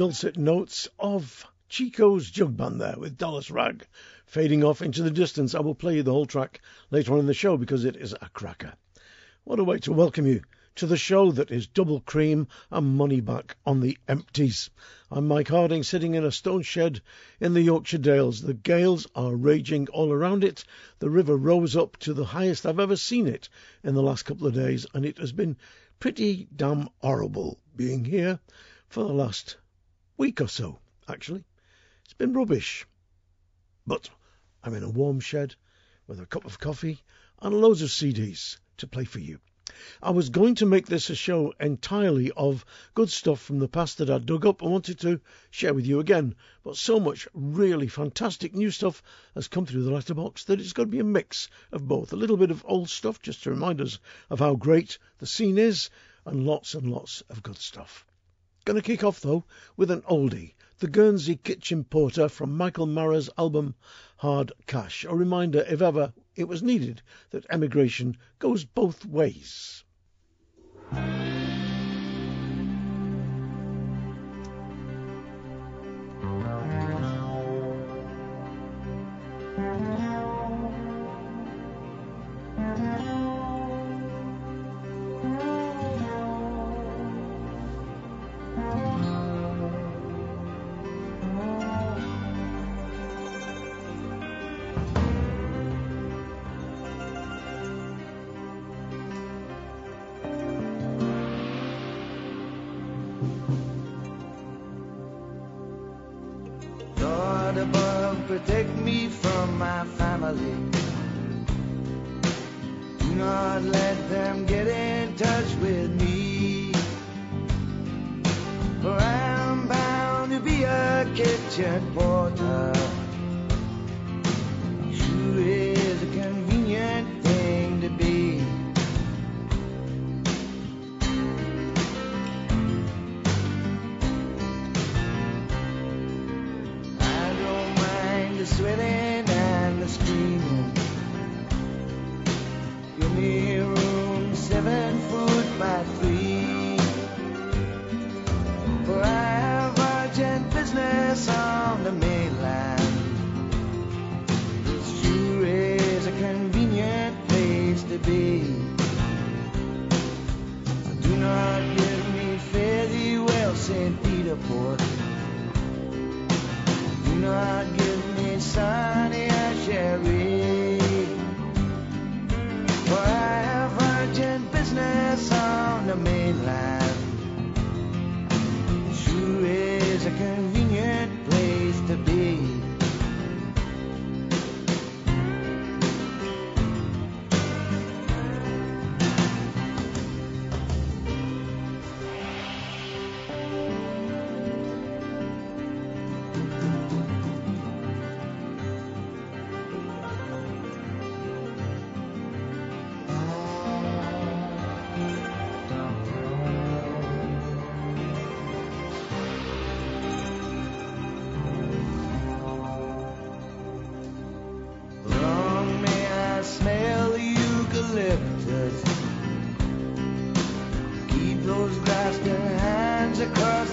Dulcet notes of Chico's Jug Band there with Dallas Rag fading off into the distance. I will play you the whole track later on in the show because it is a cracker. What a way to welcome you to the show that is double cream and money back on the empties. I'm Mike Harding sitting in a stone shed in the Yorkshire Dales. The gales are raging all around it. The river rose up to the highest I've ever seen it in the last couple of days and it has been pretty damn horrible being here for the last week or so, actually. It's been rubbish. But I'm in a warm shed with a cup of coffee and loads of CDs to play for you. I was going to make this a show entirely of good stuff from the past that I dug up and wanted to share with you again, but so much really fantastic new stuff has come through the letterbox that it's got to be a mix of both. A little bit of old stuff just to remind us of how great the scene is, and lots and lots of good stuff. Gonna kick off though with an oldie, the Guernsey Kitchen Porter from Michael Marra's album Hard Cash, a reminder, if ever it was needed, that emigration goes both ways.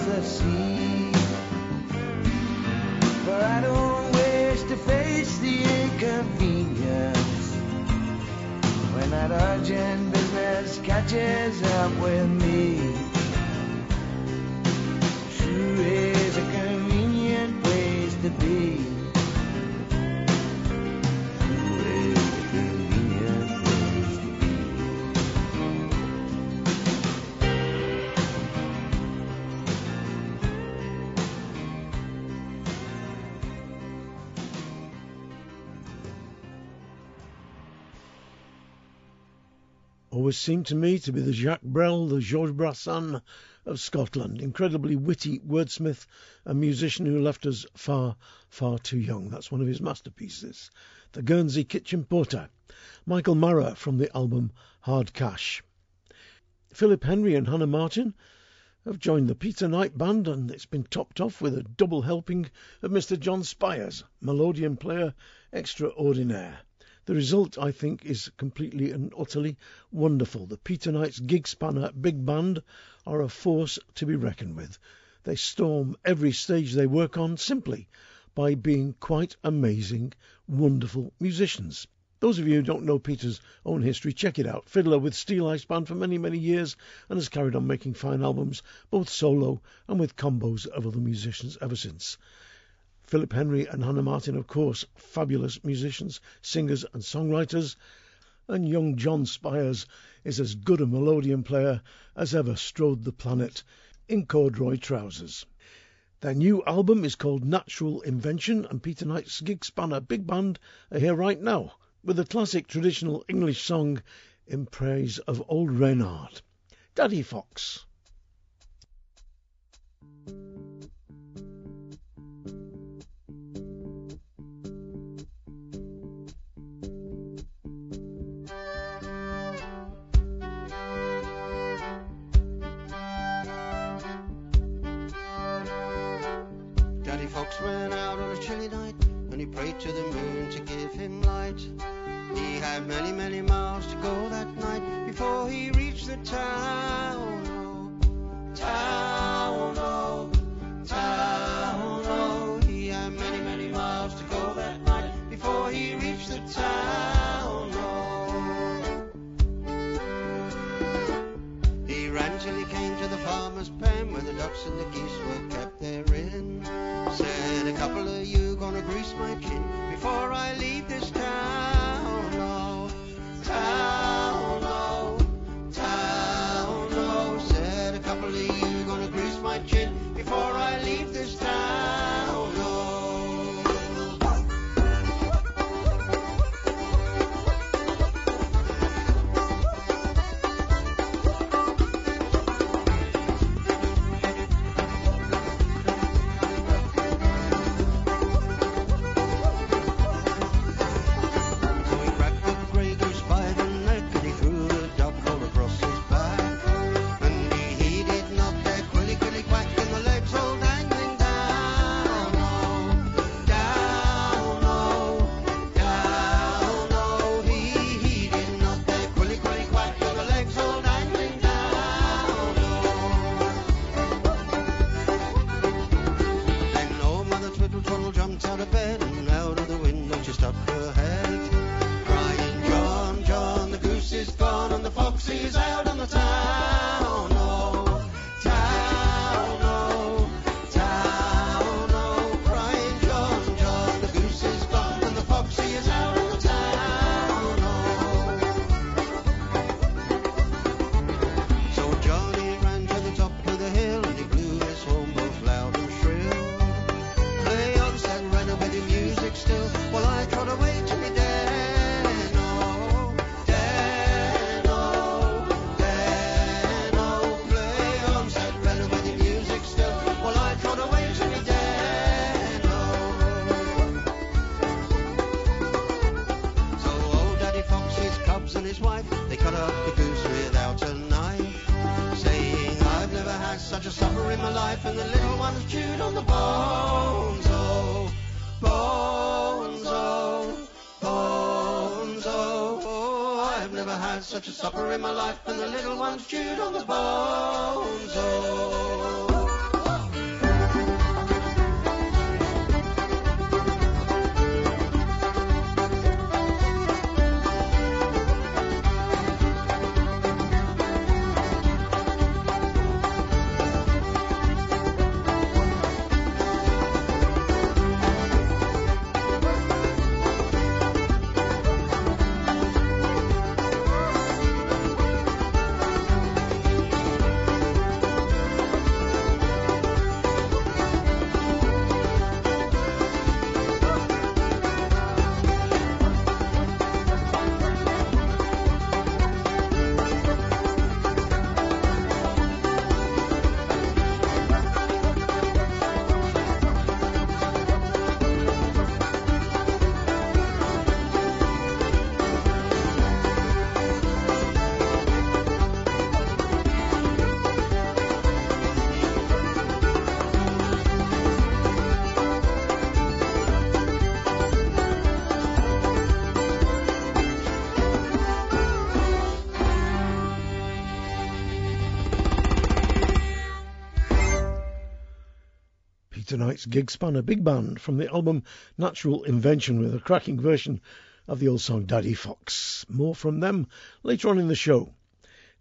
the sea. For I don't wish to face the inconvenience when that urgent business catches up with me. True is a convenient place to be. Always seemed to me to be the Jacques Brel, the Georges Brassens of Scotland. Incredibly witty wordsmith, a musician who left us far, far too young. That's one of his masterpieces. The Guernsey Kitchen Porter. Michael Marra from the album Hard Cash. Philip Henry and Hannah Martin have joined the Peter Knight Band, and it's been topped off with a double helping of Mr. John Spiers, melodeon player extraordinaire. The result, I think, is completely and utterly wonderful. The Peter Knight's Gigspanner Big Band are a force to be reckoned with. They storm every stage they work on simply by being quite amazing, wonderful musicians. Those of you who don't know Peter's own history, check it out. Fiddler with Steeleye Span for many, many years and has carried on making fine albums, both solo and with combos of other musicians ever since. Philip Henry and Hannah Martin, of course, fabulous musicians, singers, and songwriters. And young John Spiers is as good a melodeon player as ever strode the planet in corduroy trousers. Their new album is called Natural Invention, and Peter Knight's Gigspanner Big Band are here right now with a classic traditional English song in praise of old Reynard, Daddy Fox. He had many, many miles to go that night before he reached the town. Oh, town, oh, town, oh. He had many, many miles to go that night before he reached the town. Oh. He ran till he came to the farmer's pen where the ducks and the geese were kept therein. Said a couple of you gonna grease my chin before I Gigspanner Big Band from the album Natural Invention with a cracking version of the old song Daddy Fox. More from them later on in the show.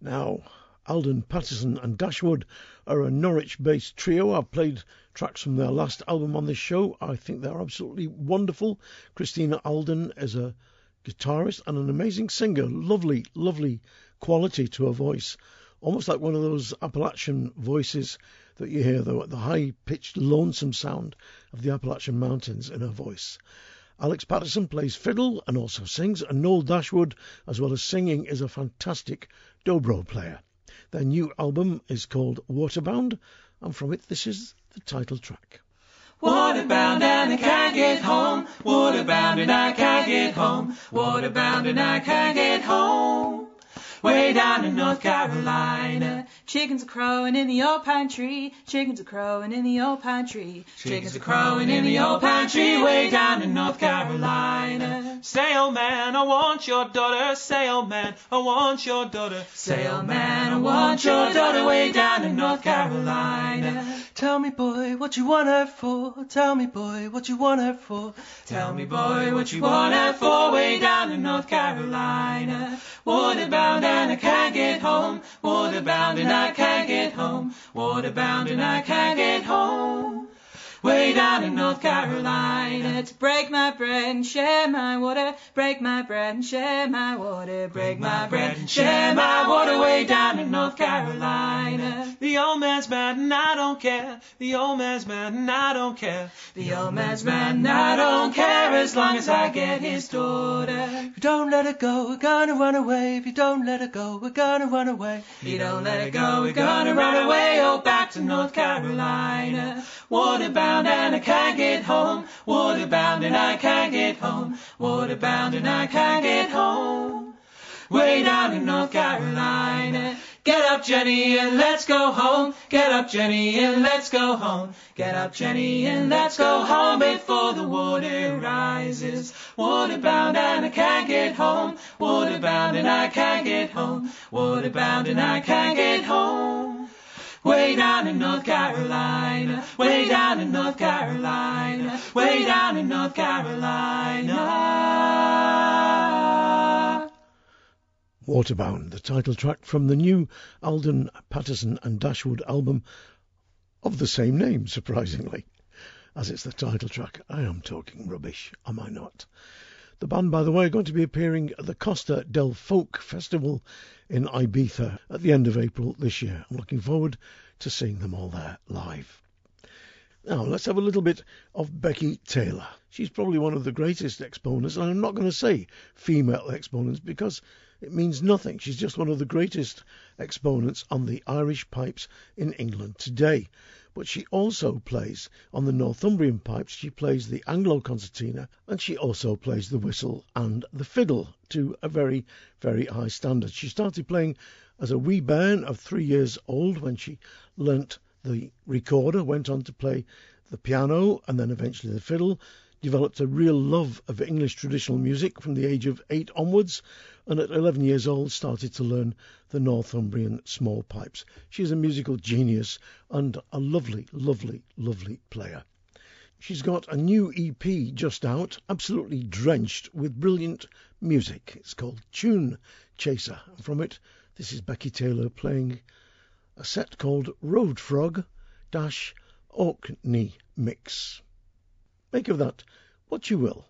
Now, Alden Paterson and Dashwood are a Norwich based trio. I've played tracks from their last album on this show. I think they're absolutely wonderful. Christina Alden is a guitarist and an amazing singer. Lovely, lovely quality to her voice. Almost like one of those Appalachian voices that you hear, the, the high pitched, lonesome sound of the Appalachian Mountains in her voice. Alex Paterson plays fiddle and also sings, and Noel Dashwood, as well as singing, is a fantastic dobro player. Their new album is called Waterbound, and from it, this is the title track. Waterbound and I can't get home. Waterbound and I can't get home. Waterbound and I can't get home. Way down in North Carolina, chickens are crowing in the old pine tree. Chickens are crowing in the old pine tree. Chickens are crowing in the old pine tree. Way down in North Carolina. Say, old man, I want your daughter. Say, old man, I want your daughter. Say, old man, I want your daughter. Way down in North Carolina. Tell me, boy, what you want her for. Tell me, boy, what you want her for. Tell me, boy, what you want her for. Way down in North Carolina. Waterbound and I can't get home. Waterbound and I can't get home. Waterbound and I can't get home. Way down in North Carolina to break my bread and share my water. Break my bread and share my water. Break my bread and share my water. Way down in North Carolina. The old man's mad and I don't care. The old man's mad and I don't care. The old man's mad and I don't care as long as I get his daughter. If you don't let her go, we're gonna run away. If you don't let her go, we're gonna run away. If you don't let her go, we're gonna run away. Oh, back to North Carolina. Waterbound and I can't get home. Waterbound and I can't get home. Waterbound and I can't get home. Way down in North Carolina. Get up, Jenny, and let's go home. Get up, Jenny, and let's go home. Get up, Jenny, and let's go home before the water rises. Waterbound and I can't get home. Waterbound and I can't get home. Waterbound and I can't get home. Way down in North Carolina, way down in North Carolina, way down in North Carolina. Waterbound, the title track from the new Alden Paterson and Dashwood album of the same name, surprisingly. As it's the title track, I am talking rubbish, am I not? The band, by the way, are going to be appearing at the Costa del Folk Festival in Ibiza at the end of April this year. I'm looking forward to seeing them all there live. Now, let's have a little bit of Becky Taylor. She's probably one of the greatest exponents, and I'm not going to say female exponents because it means nothing. She's just one of the greatest exponents on the Irish pipes in England today. But she also plays on the Northumbrian pipes. She plays the Anglo concertina and she also plays the whistle and the fiddle to a very, very high standard. She started playing as a wee bairn of three years old when she learnt the recorder, went on to play the piano and then eventually the fiddle, developed a real love of English traditional music from the age of eight onwards, and at 11 years old started to learn the Northumbrian small pipes. She's a musical genius and a lovely, lovely, lovely player. She's got a new EP just out, absolutely drenched with brilliant music. It's called Tune Chaser, and from it, this is Becky Taylor playing a set called Roadfrog Dash Orkney Mix. Make of that what you will.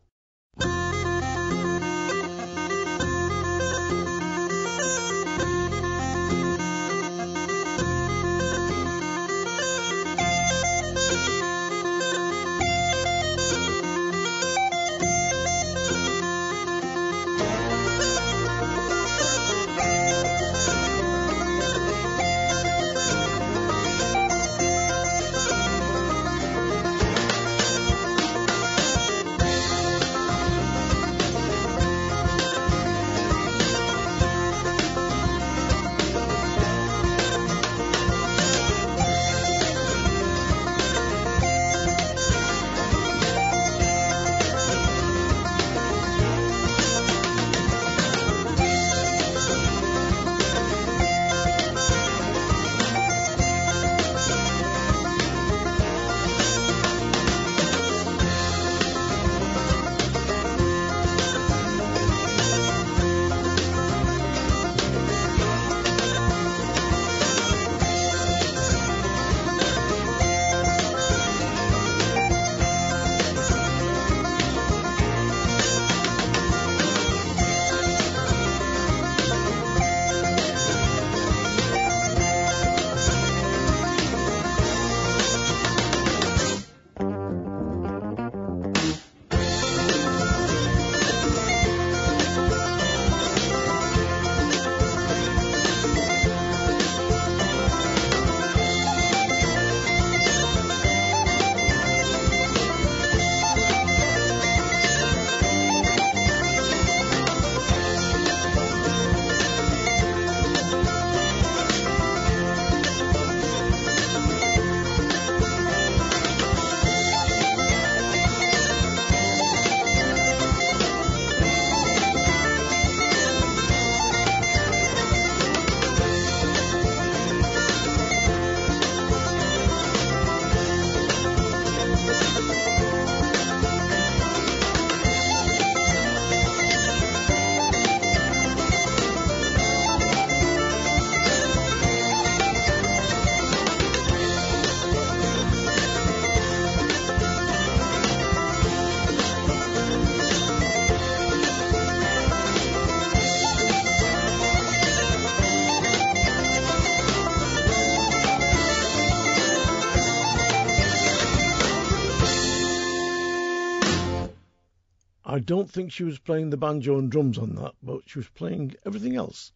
Don't think she was playing the banjo and drums on that, but she was playing everything else.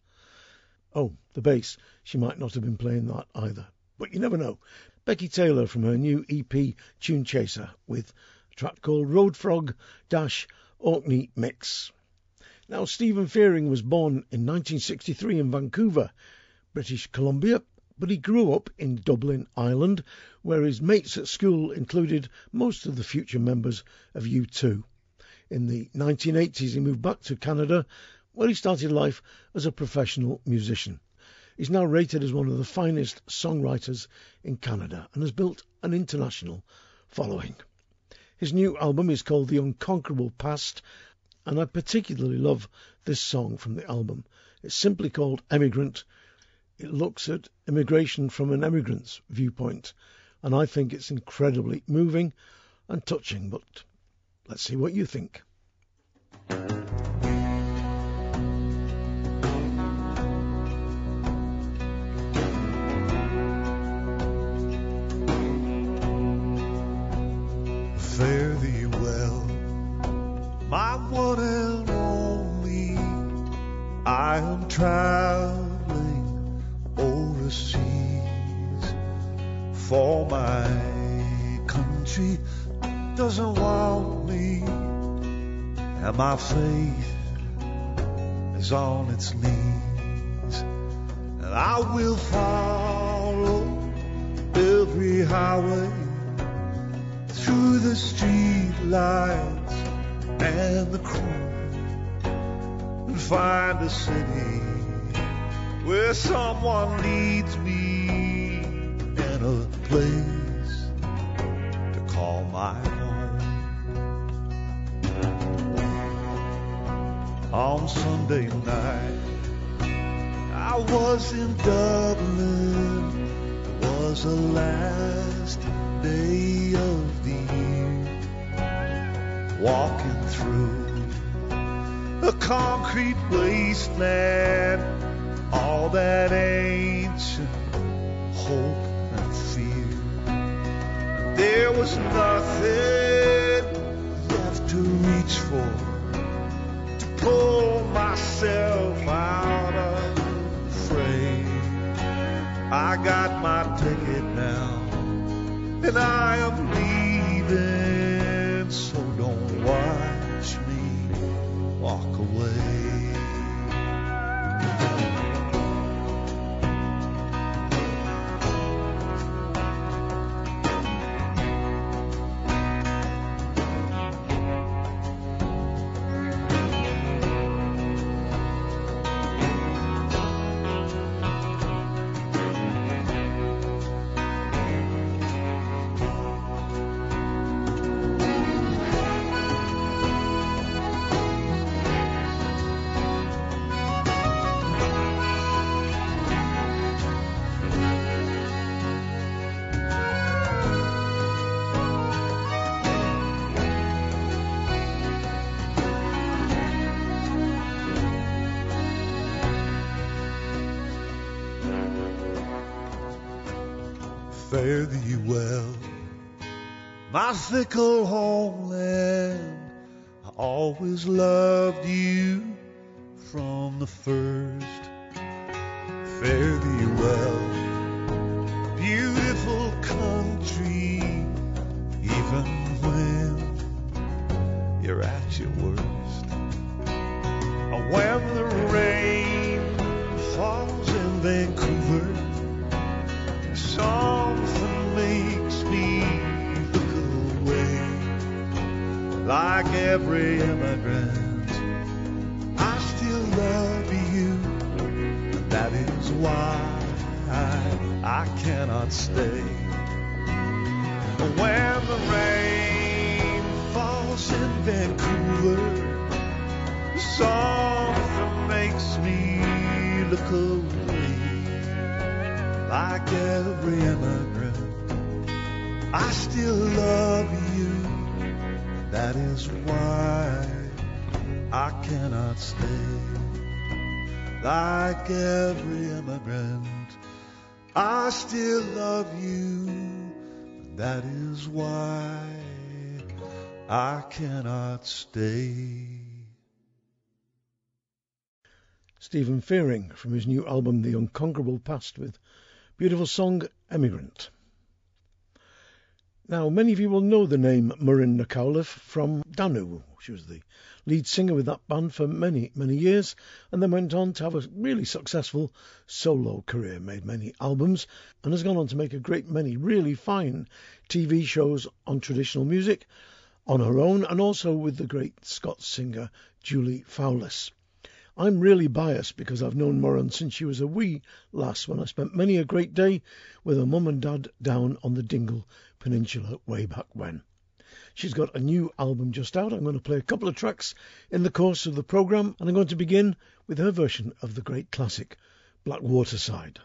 Oh, the bass. She might not have been playing that either. But you never know. Becky Taylor from her new EP Tune Chaser with a track called Roadfrog Dash Orkney Mix. Now, Stephen Fearing was born in 1963 in Vancouver, British Columbia, but he grew up in Dublin, Ireland, where his mates at school included most of the future members of U2. In the 1980s, he moved back to Canada, where he started life as a professional musician. He's now rated as one of the finest songwriters in Canada and has built an international following. His new album is called The Unconquerable Past, and I particularly love this song from the album. It's simply called Emigrant. It looks at immigration from an emigrant's viewpoint, and I think it's incredibly moving and touching. But let's see what you think. Fare thee well, my one and only. I am traveling overseas for my country doesn't want me, and my faith is on its knees, and I will follow every highway through the street lights and the crew and find a city where someone needs me and a place to call my On Sunday night, I was in Dublin. It was the last day of the year. Walking through a concrete wasteland, all that ancient hope and fear. There was nothing left to reach for, pull myself out of the fray. I got my ticket now, and I am leaving, so don't watch me walk away. Fare thee well, my fickle homeland. I always loved you from the first. Fare thee well, beautiful country, even when you're at your worst. Every immigrant, I still love you, and that is why I cannot stay. When the rain falls in Vancouver, something makes me look away like every immigrant. I still love you. That is why I cannot stay. Like every immigrant, I still love you. That is why I cannot stay. Stephen Fearing from his new album The Unconquerable Past with beautiful song Emigrant. Now, many of you will know the name Muireann Nic Amhlaoibh from Danu. She was the lead singer with that band for many, many years, and then went on to have a really successful solo career, made many albums, and has gone on to make a great many really fine TV shows on traditional music on her own and also with the great Scots singer Julie Fowlis. I'm really biased because I've known Muireann since she was a wee lass when I spent many a great day with her mum and dad down on the Dingle Peninsula way back when. She's got a new album just out. I'm going to play a couple of tracks in the course of the programme, and I'm going to begin with her version of the great classic, Blackwaterside.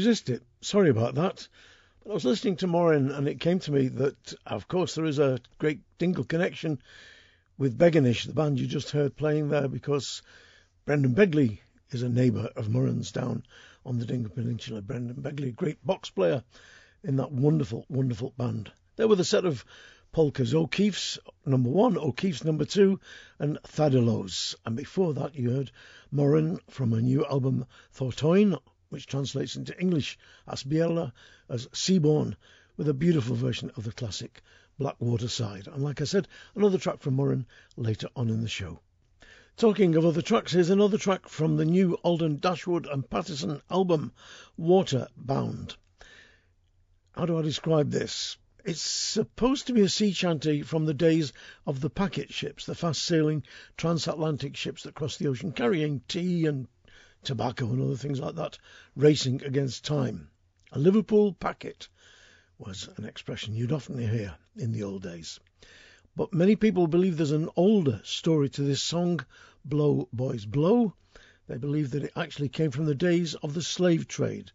Resist it. Sorry about that. But I was listening to Muireann and it came to me that, of course, there is a great Dingle connection with Beginish, the band you just heard playing there, because Brendan Begley is a neighbour of Muireann's down on the Dingle Peninsula. Brendan Begley, great box player in that wonderful, wonderful band. There were the set of polkas, O'Keeffe's number one, O'Keeffe's number two, and Thadelo's. And before that, you heard Muireann from a new album, Thar Toin, which translates into English as Biella, as Seaborne, with a beautiful version of the classic Blackwaterside. And like I said, another track from Muireann later on in the show. Talking of other tracks, here's another track from the new Alden Dashwood and Paterson album, Waterbound. How do I describe this? It's supposed to be a sea shanty from the days of the packet ships, the fast sailing transatlantic ships that crossed the ocean carrying tea and tobacco and other things like that, racing against time. A Liverpool packet was an expression you'd often hear in the old days. But many people believe there's an older story to this song, Blow Boys Blow. They believe that it actually came from the days of the slave trade.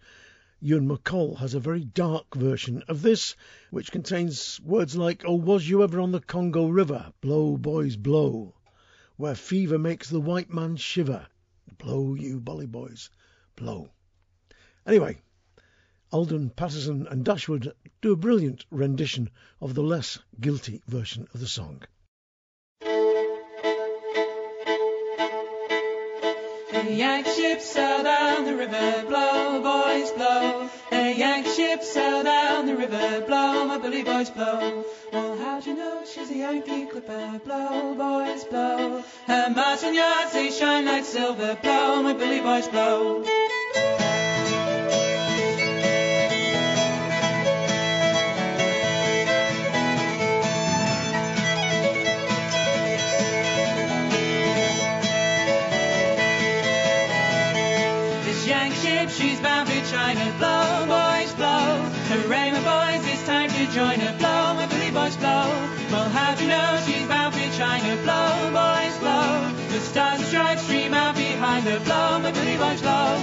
Ewan MacColl has a very dark version of this, which contains words like, Oh, was you ever on the Congo River? Blow, boys, blow. Where fever makes the white man shiver. Blow, you bully boys, blow. Anyway, Alden, Paterson, and Dashwood do a brilliant rendition of the less guilty version of the song. The Yankee ship sail down the river, blow, boys, blow. The Yankee ship sail down the river, blow, my bully boys, blow. You know she's a Yankee clipper? Blow, boys, blow. Her and yards, they shine like silver, blow, my Billy boys, blow. Yankee ship, she's bound for China. Blow, boys, blow. Hooray, my boys, it's time to join her. Blow, my bully boys, blow. Well, how'd you know she's bound for China? Blow, boys, blow. The stars and stripes stream out behind her. Blow, my bully boys, blow.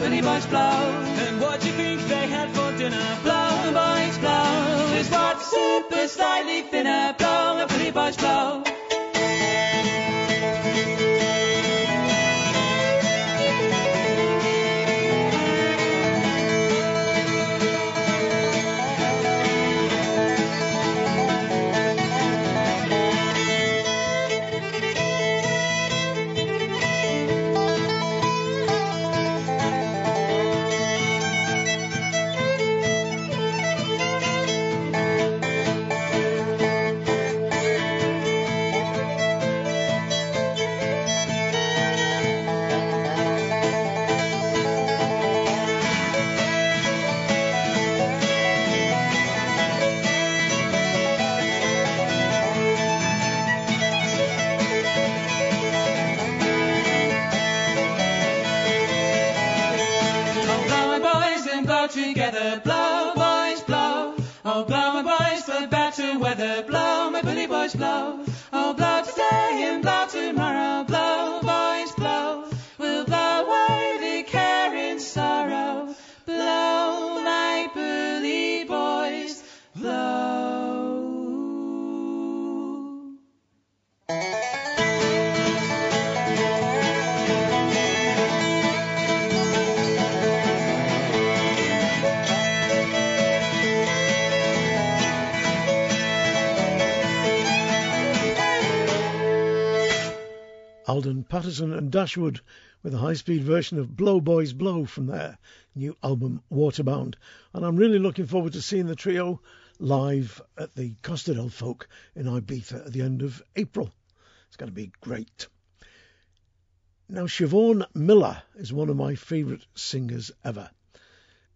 Bully boys, blow. And what do you think they had for dinner? Blow, boys, blow. Is what soup is slightly thinner. Blow, bully boys, blow. Alden, Paterson, and Dashwood with a high speed version of Blow Boys Blow from their new album Waterbound. And I'm really looking forward to seeing the trio live at the Costa del Folk in Ibiza at the end of April. It's going to be great. Now, Siobhan Miller is one of my favourite singers ever.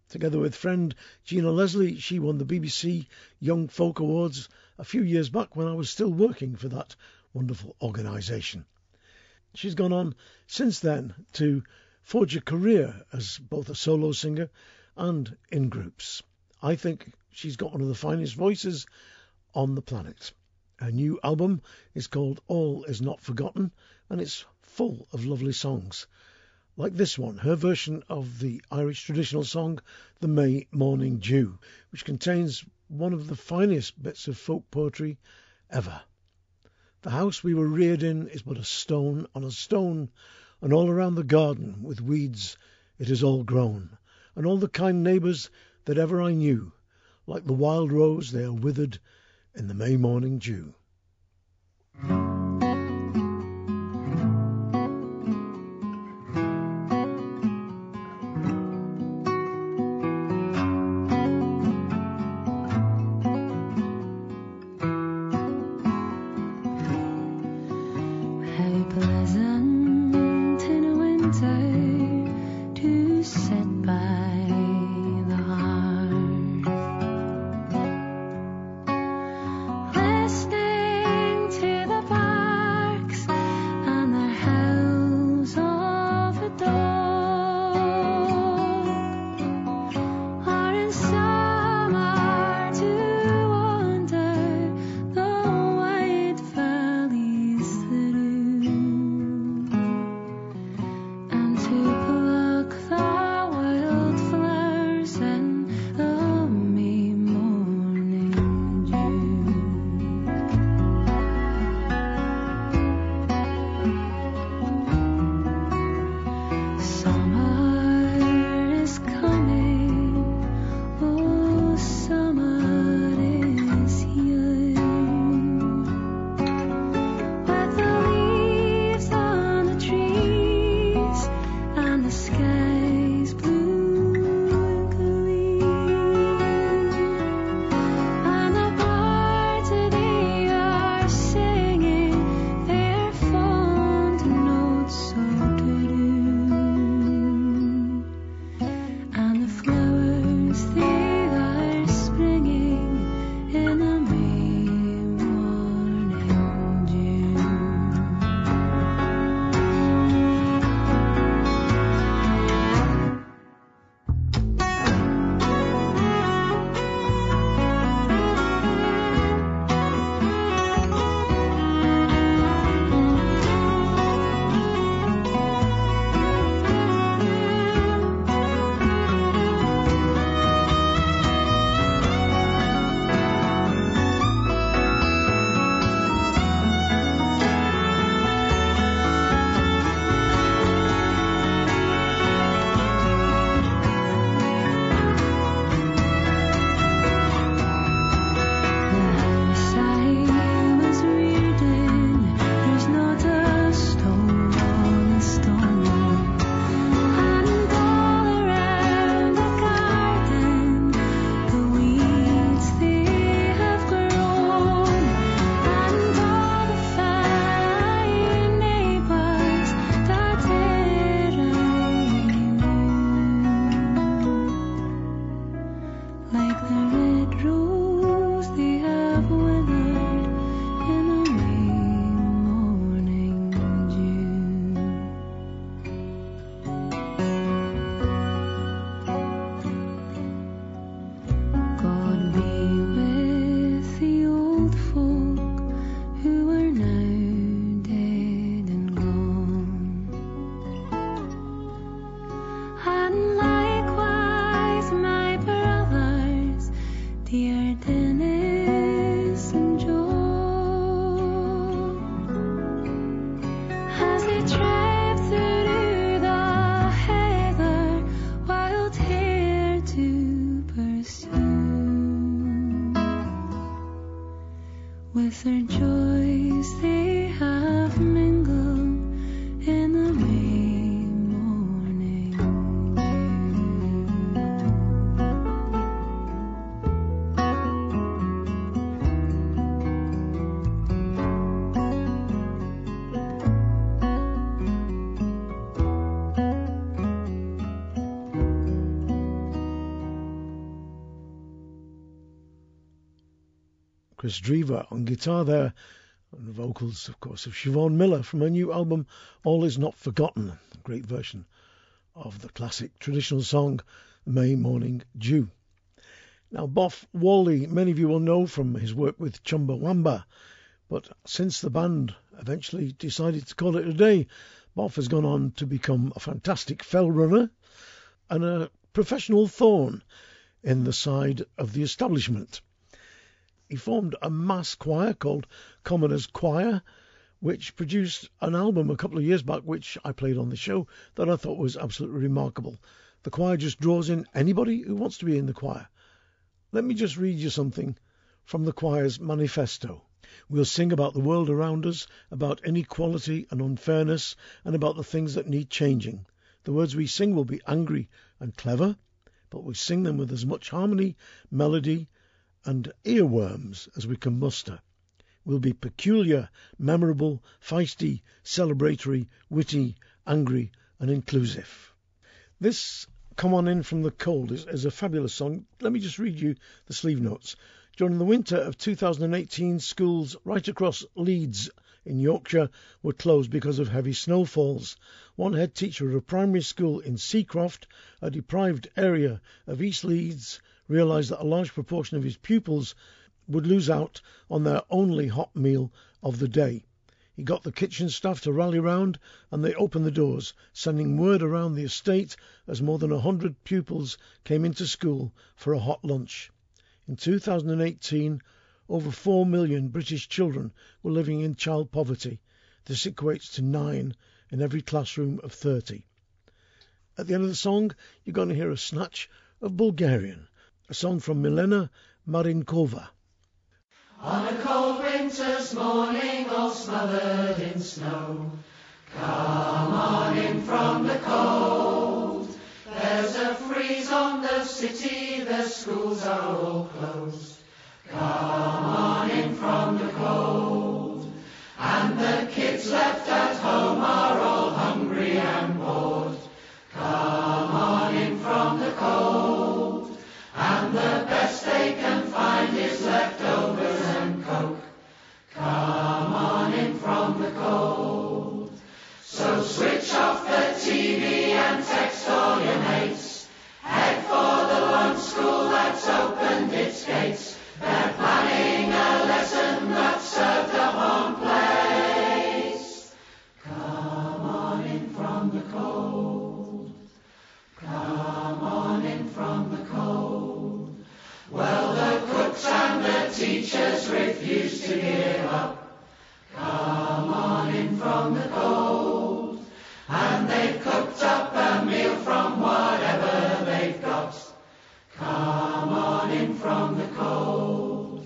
Together with friend Gina Leslie, she won the BBC Young Folk Awards a few years back when I was still working for that wonderful organisation. She's gone on since then to forge a career as both a solo singer and in groups. I think she's got one of the finest voices on the planet. Her new album is called All Is Not Forgotten and it's full of lovely songs. Like this one, her version of the Irish traditional song The May Morning Dew, which contains one of the finest bits of folk poetry ever. The house we were reared in is but a stone on a stone, and all around the garden with weeds it is all grown, and all the kind neighbours that ever I knew, like the wild rose they are withered in the May morning dew. Kris Drever on guitar there, And vocals, of course, of Siobhan Miller from her new album All Is Not Forgotten, a great version of the classic traditional song May Morning Dew. Now, Boff Whalley, many of you will know from his work with Chumbawamba, but since the band eventually decided to call it a day, Boff has gone on to become a fantastic fell runner and a professional thorn in the side of the establishment. He formed a mass choir called Commoners Choir, which produced an album a couple of years back, which I played on the show, that I thought was absolutely remarkable. The choir just draws in anybody who wants to be in the choir. Let me just read you something from the choir's manifesto. We'll sing about the world around us, about inequality and unfairness, and about the things that need changing. The words we sing will be angry and clever, but we sing them with as much harmony, melody, and earworms as we can muster. We'll be peculiar, memorable, feisty, celebratory, witty, angry, and inclusive. This Come On In From the Cold is, is a fabulous song. Let me just read you the sleeve notes. During the winter of 2018, schools right across Leeds in Yorkshire were closed because of heavy snowfalls. One head teacher at a primary school in Seacroft, a deprived area of East Leeds, realised that a large proportion of his pupils would lose out on their only hot meal of the day. He got the kitchen staff to rally round, and they opened the doors, sending word around the estate as more than a hundred pupils came into school for a hot lunch. In 2018, over 4 million British children were living in child poverty. This equates to nine in every classroom of 30. At the end of the song, you're going to hear a snatch of Bulgarian, a song from Milena Marinkova. On a cold winter's morning, all smothered in snow, come on in from the cold. There's a freeze on the city, the schools are all closed. Come on in from the cold. And the kids left at home are all the best they can find is leftovers and coke. Come on in from the cold. So switch off the TV and text all your mates. Head for the one school that's opened its gates. They're planning a lesson that served a home place. Come on in from the cold. Come on in from the. Well, the cooks and the teachers refuse to give up. Come on in from the cold. And they've cooked up a meal from whatever they've got. Come on in from the cold.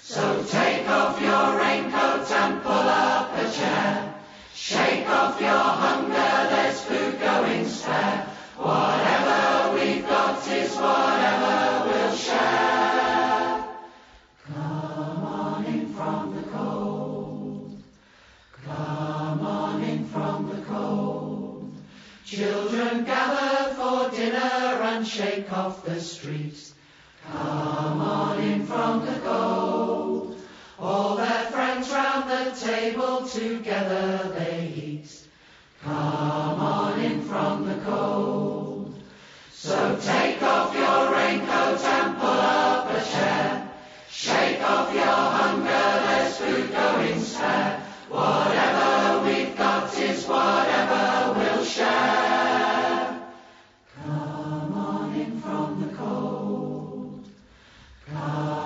So take off your raincoat and pull up a chair. Shake off your hunger, there's food going spare. Whatever we've got is whatever Children gather for dinner and shake off the streets. Come on in from the cold. All their friends round the table together they eat. Come on in from the cold. So take off your raincoat and pull up a chair. Shake off your hunger, there's food going spare. Whatever we've got is whatever we'll share. Come on in from the cold. Come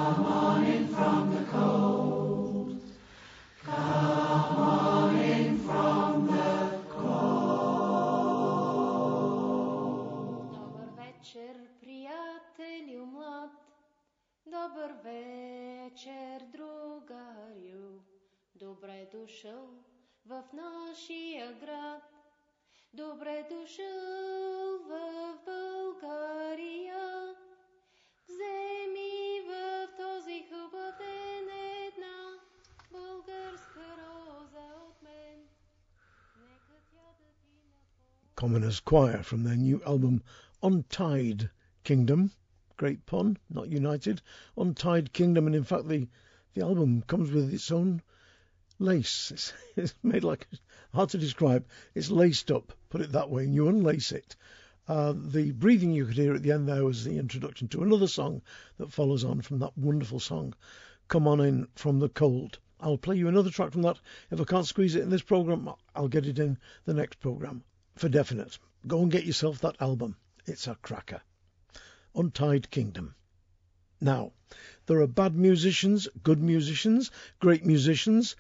Добре дошъл в нашия град. Добре дошъл в България. Вземи в този хубав ден една българска роза от мен. Нека тя да ти напомни. Commoners Choir from their new album Untied Kingdom. Great pun, not united. Untied Kingdom, and in fact, the, the album comes with its own lace. It's, it's made like hard to describe. It's laced up, put it that way, and you unlace it. Uh, the breathing you could hear at the end there was the introduction to another song that follows on from that wonderful song, Come On In From the Cold. I'll play you another track from that. If I can't squeeze it in this program, I'll get it in the next program for definite. Go and get yourself that album. It's a cracker. Untied Kingdom. Now, there are bad musicians, good musicians, great musicians,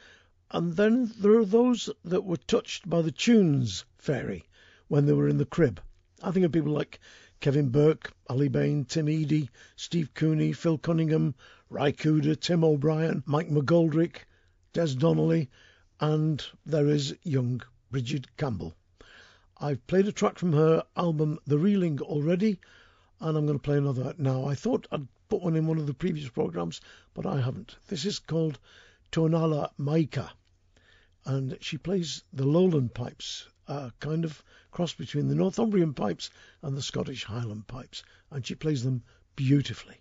and then there are those that were touched by the tunes fairy when they were in the crib. I think of people like Kevin Burke, Aly Bain, Tim Edey, Steve Cooney, Phil Cunningham, Ry Cooder, Tim O'Brien, Mike McGoldrick, Des Donnelly, and there is young Bridget Campbell. I've played a track from her album The Reeling already, and I'm going to play another now. I thought I'd put one in one of the previous programs, but I haven't. This is called Tornala Maika, and she plays the Lowland pipes, a kind of cross between the Northumbrian pipes and the Scottish Highland pipes, and she plays them beautifully.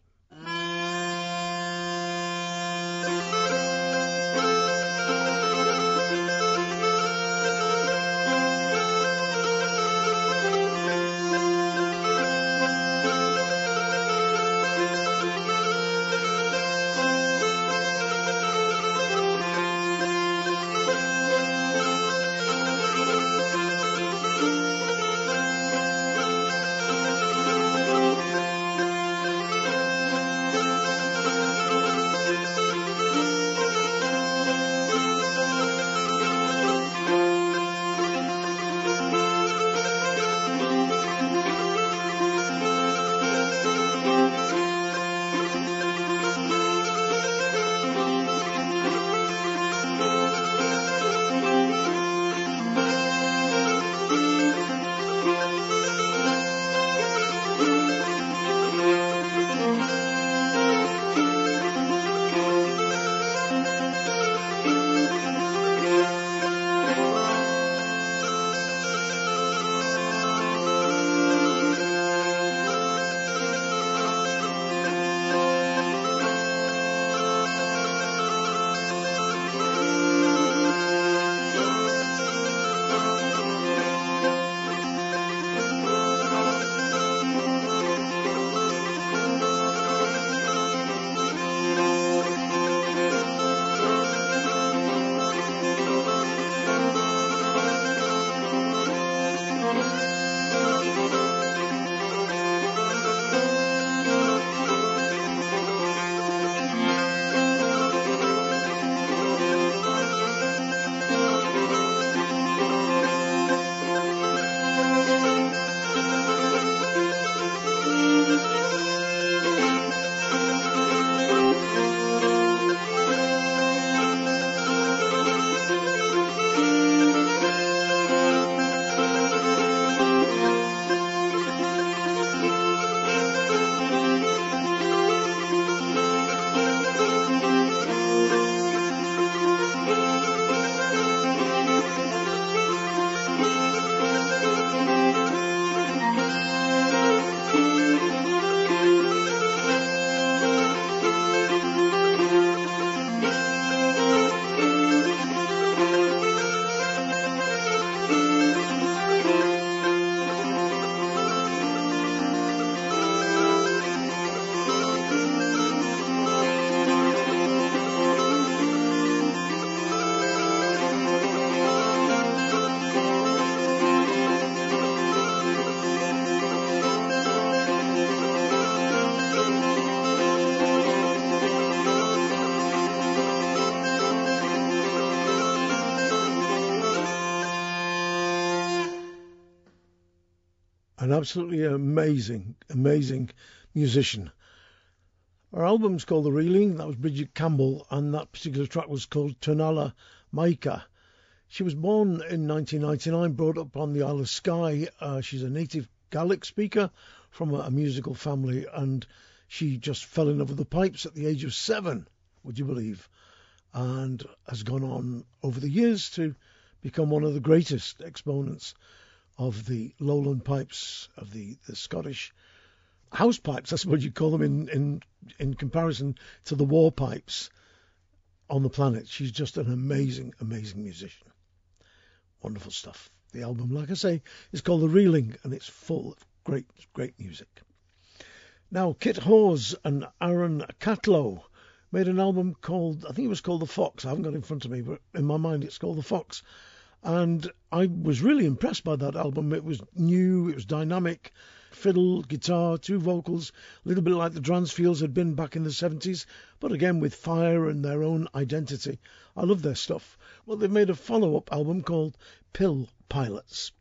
An absolutely amazing, amazing musician. Her album's called The Reeling. That was Bridget Campbell, and that particular track was called Tornala Maika. She was born in 1999, brought up on the Isle of Skye. Uh, she's a native Gaelic speaker from a, a musical family, and she just fell in love with the pipes at the age of seven, would you believe? And has gone on over the years to become one of the greatest exponents of the lowland pipes, of the, the Scottish house pipes, I suppose you'd call them in, in, in comparison to the war pipes. on the planet. She's just an amazing, amazing musician. Wonderful stuff. The album, like I say, is called The Reeling and it's full of great, great music. Now, Kit Hawes and Aaron Catlow made an album called, I think it was called The Fox. I haven't got it in front of me, but in my mind it's called The Fox. And I was really impressed by that album. It was new, it was dynamic, fiddle, guitar, two vocals, a little bit like the Dransfields had been back in the 70s, but again with fire and their own identity. I love their stuff. Well, they've made a follow up album called Pill Pilots.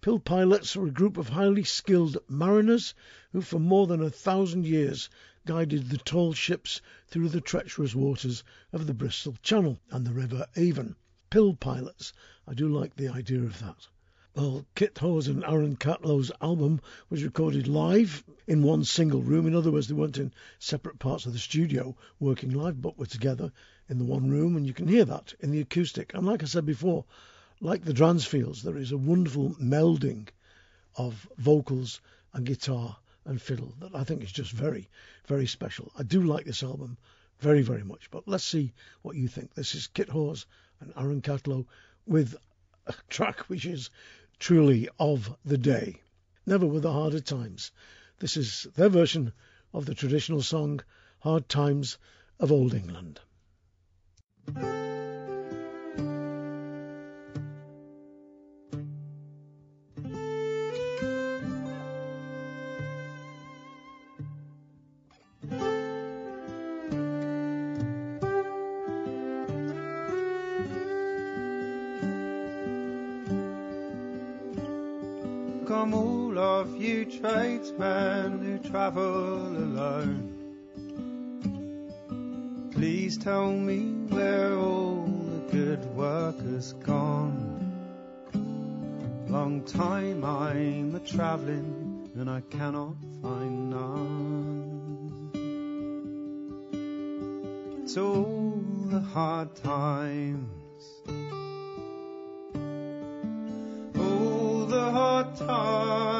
Pill pilots are a group of highly skilled mariners who, for more than a thousand years, guided the tall ships through the treacherous waters of the Bristol Channel and the River Avon. Pill pilots. I do like the idea of that. Well, Kit Hawes and Aaron Catlow's album was recorded live in one single room. In other words, they weren't in separate parts of the studio working live, but were together in the one room, and you can hear that in the acoustic. And like I said before, like the Dransfields, there is a wonderful melding of vocals and guitar and fiddle that I think is just very, very special. I do like this album very, very much. But let's see what you think. This is Kit Hawes and Aaron Catlow with a track which is truly of the day. Never were the harder times. This is their version of the traditional song Hard Times of Old England. Travel alone. Please tell me where all the good work has gone. Long time I'm a travelling and I cannot find none. It's all the hard times all the hard times,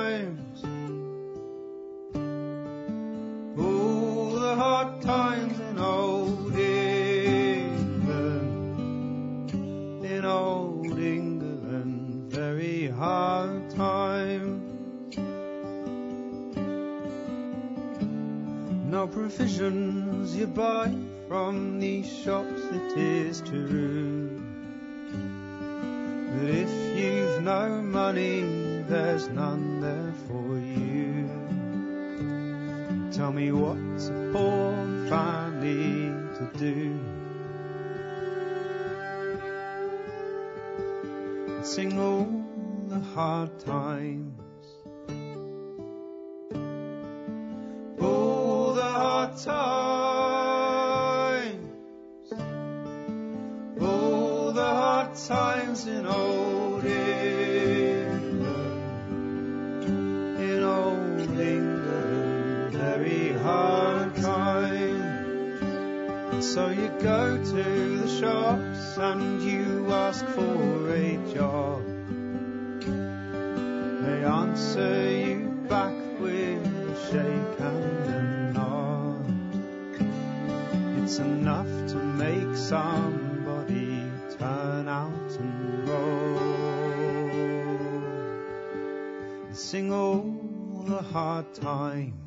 provisions you buy from these shops, it is true. But if you've no money, there's none there for you. Tell me what's a poor family to do? Sing all the hard times. Times all the hard times in old England, in old England, very hard times. So you go to the shops and you ask for a job. They answer It's enough to make somebody turn out and roll. And sing all the hard times.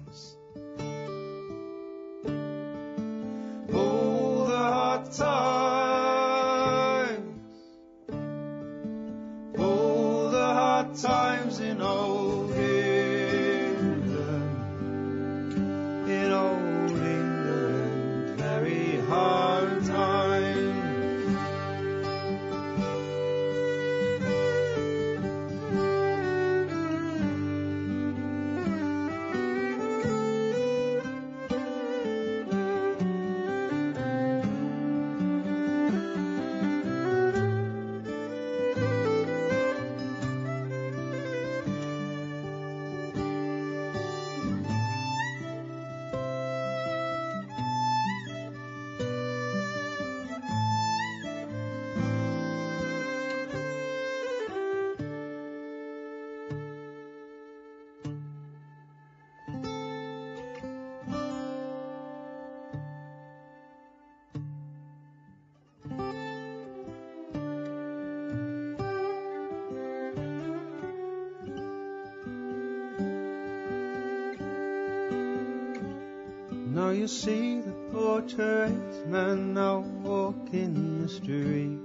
See the portrait man now walking the street.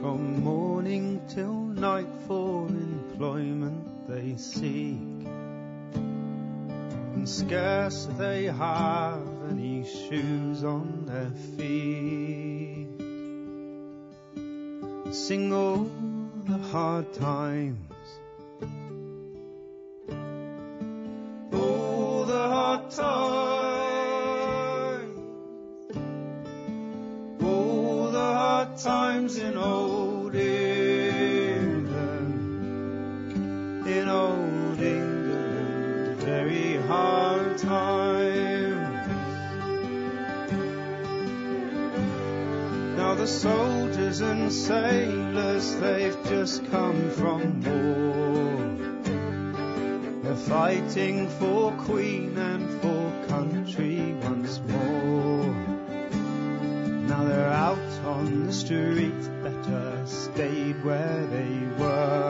From morning till night for employment they seek. And scarce they have any shoes on their feet. Sing all the hard times. Soldiers and sailors, they've just come from war. They're fighting for Queen and for country once more. Now they're out on the street, better stayed where they were.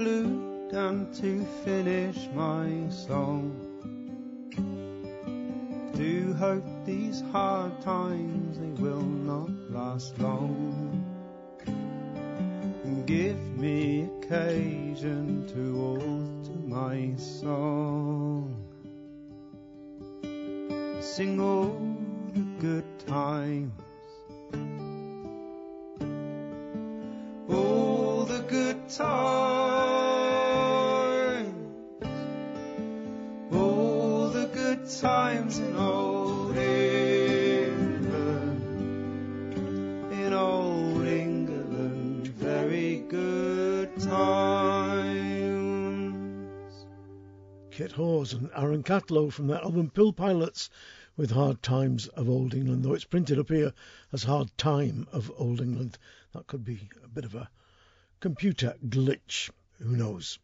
Conclude and to finish my song. Do hope these hard times they will not last long. And give me occasion to alter my song. Sing all the good times. All the good times. Times in old England. In old England. Very good times. Kit Hawes and Aaron Catlow from their album Pill Pilots with Hard Times of Old England, though it's printed up here as Hard Time of Old England. That could be a bit of a computer glitch. Who knows?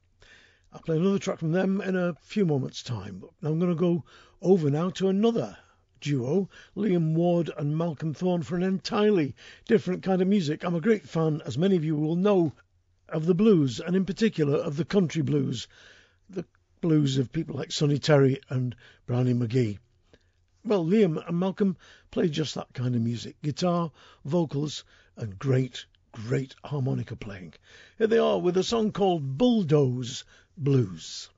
I'll play another track from them in a few moments' time. I'm going to go over now to another duo, Liam Ward and Malcolm Thorne, for an entirely different kind of music. I'm a great fan, as many of you will know, of the blues, and in particular of the country blues. The blues of people like Sonny Terry and Brownie McGhee. Well, Liam and Malcolm play just that kind of music guitar, vocals, and great, great harmonica playing. Here they are with a song called Bulldoze Blues.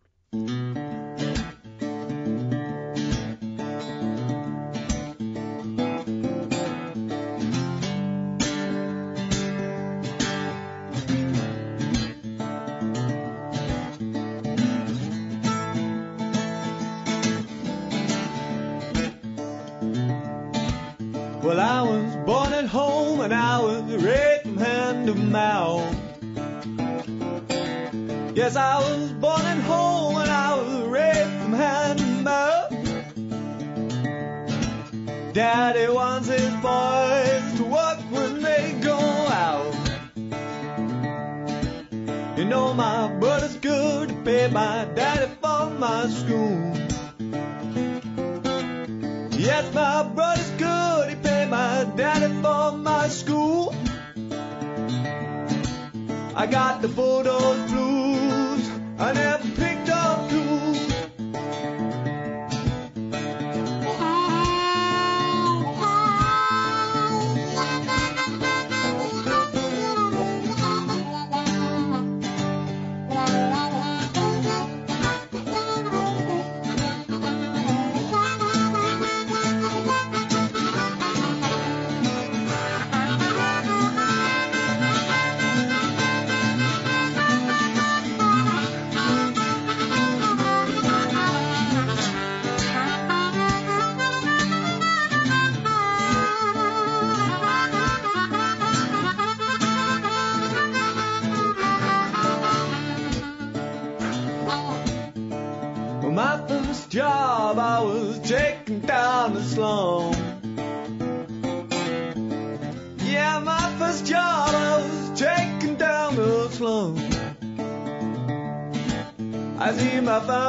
My daddy for my school. Yes, my brother's good. He paid my daddy for my school. I got the Bulldoze blues. I never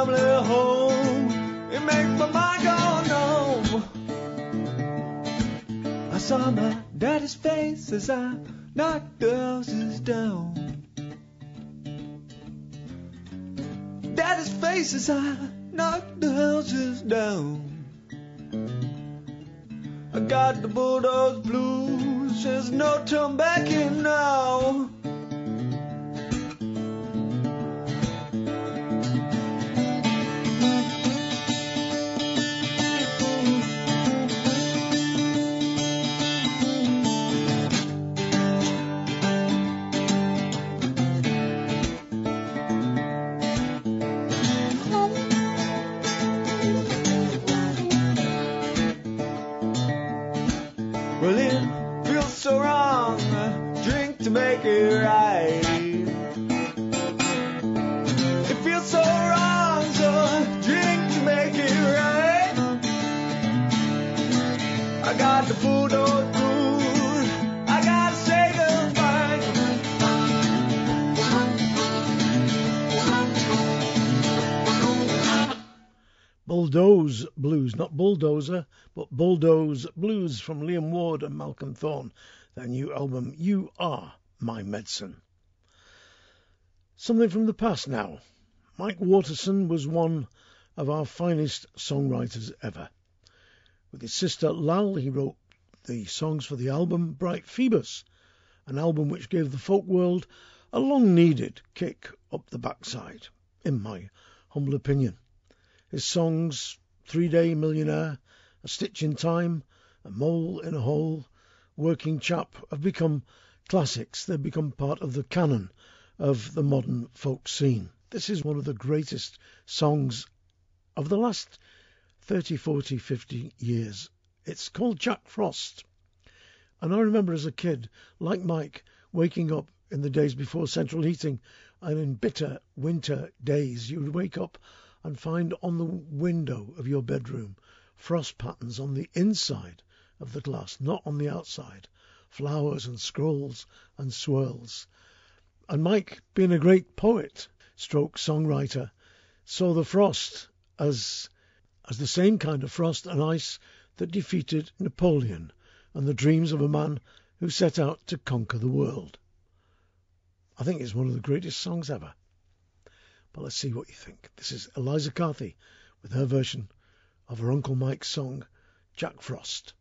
family home, it makes my mind go numb. I saw my daddy's face as I knocked the houses down. Daddy's face as I knocked the houses down. I got the Bulldoze blues, there's no turn back in now. Blues, not Bulldozer, but Bulldoze Blues from Liam Ward and Malcolm Thorne, their new album You Are My Medicine. Something from the past now. Mike Waterson was one of our finest songwriters ever. With his sister Lal, he wrote the songs for the album Bright Phoebus, an album which gave the folk world a long needed kick up the backside, in my humble opinion. His songs Three Day Millionaire, A Stitch in Time, A Mole in a Hole, Working Chap have become classics. They've become part of the canon of the modern folk scene. This is one of the greatest songs of the last 30, 40, 50 years. It's called Jack Frost. And I remember as a kid, like Mike, waking up in the days before central heating and in bitter winter days, you would wake up and find on the window of your bedroom frost patterns on the inside of the glass, not on the outside, flowers and scrolls and swirls. And Mike, being a great poet, stroke songwriter, saw the frost as as the same kind of frost and ice that defeated Napoleon and the dreams of a man who set out to conquer the world. I think it's one of the greatest songs ever. But let's see what you think. This is Eliza Carthy with her version of her Uncle Mike's song, Jack Frost.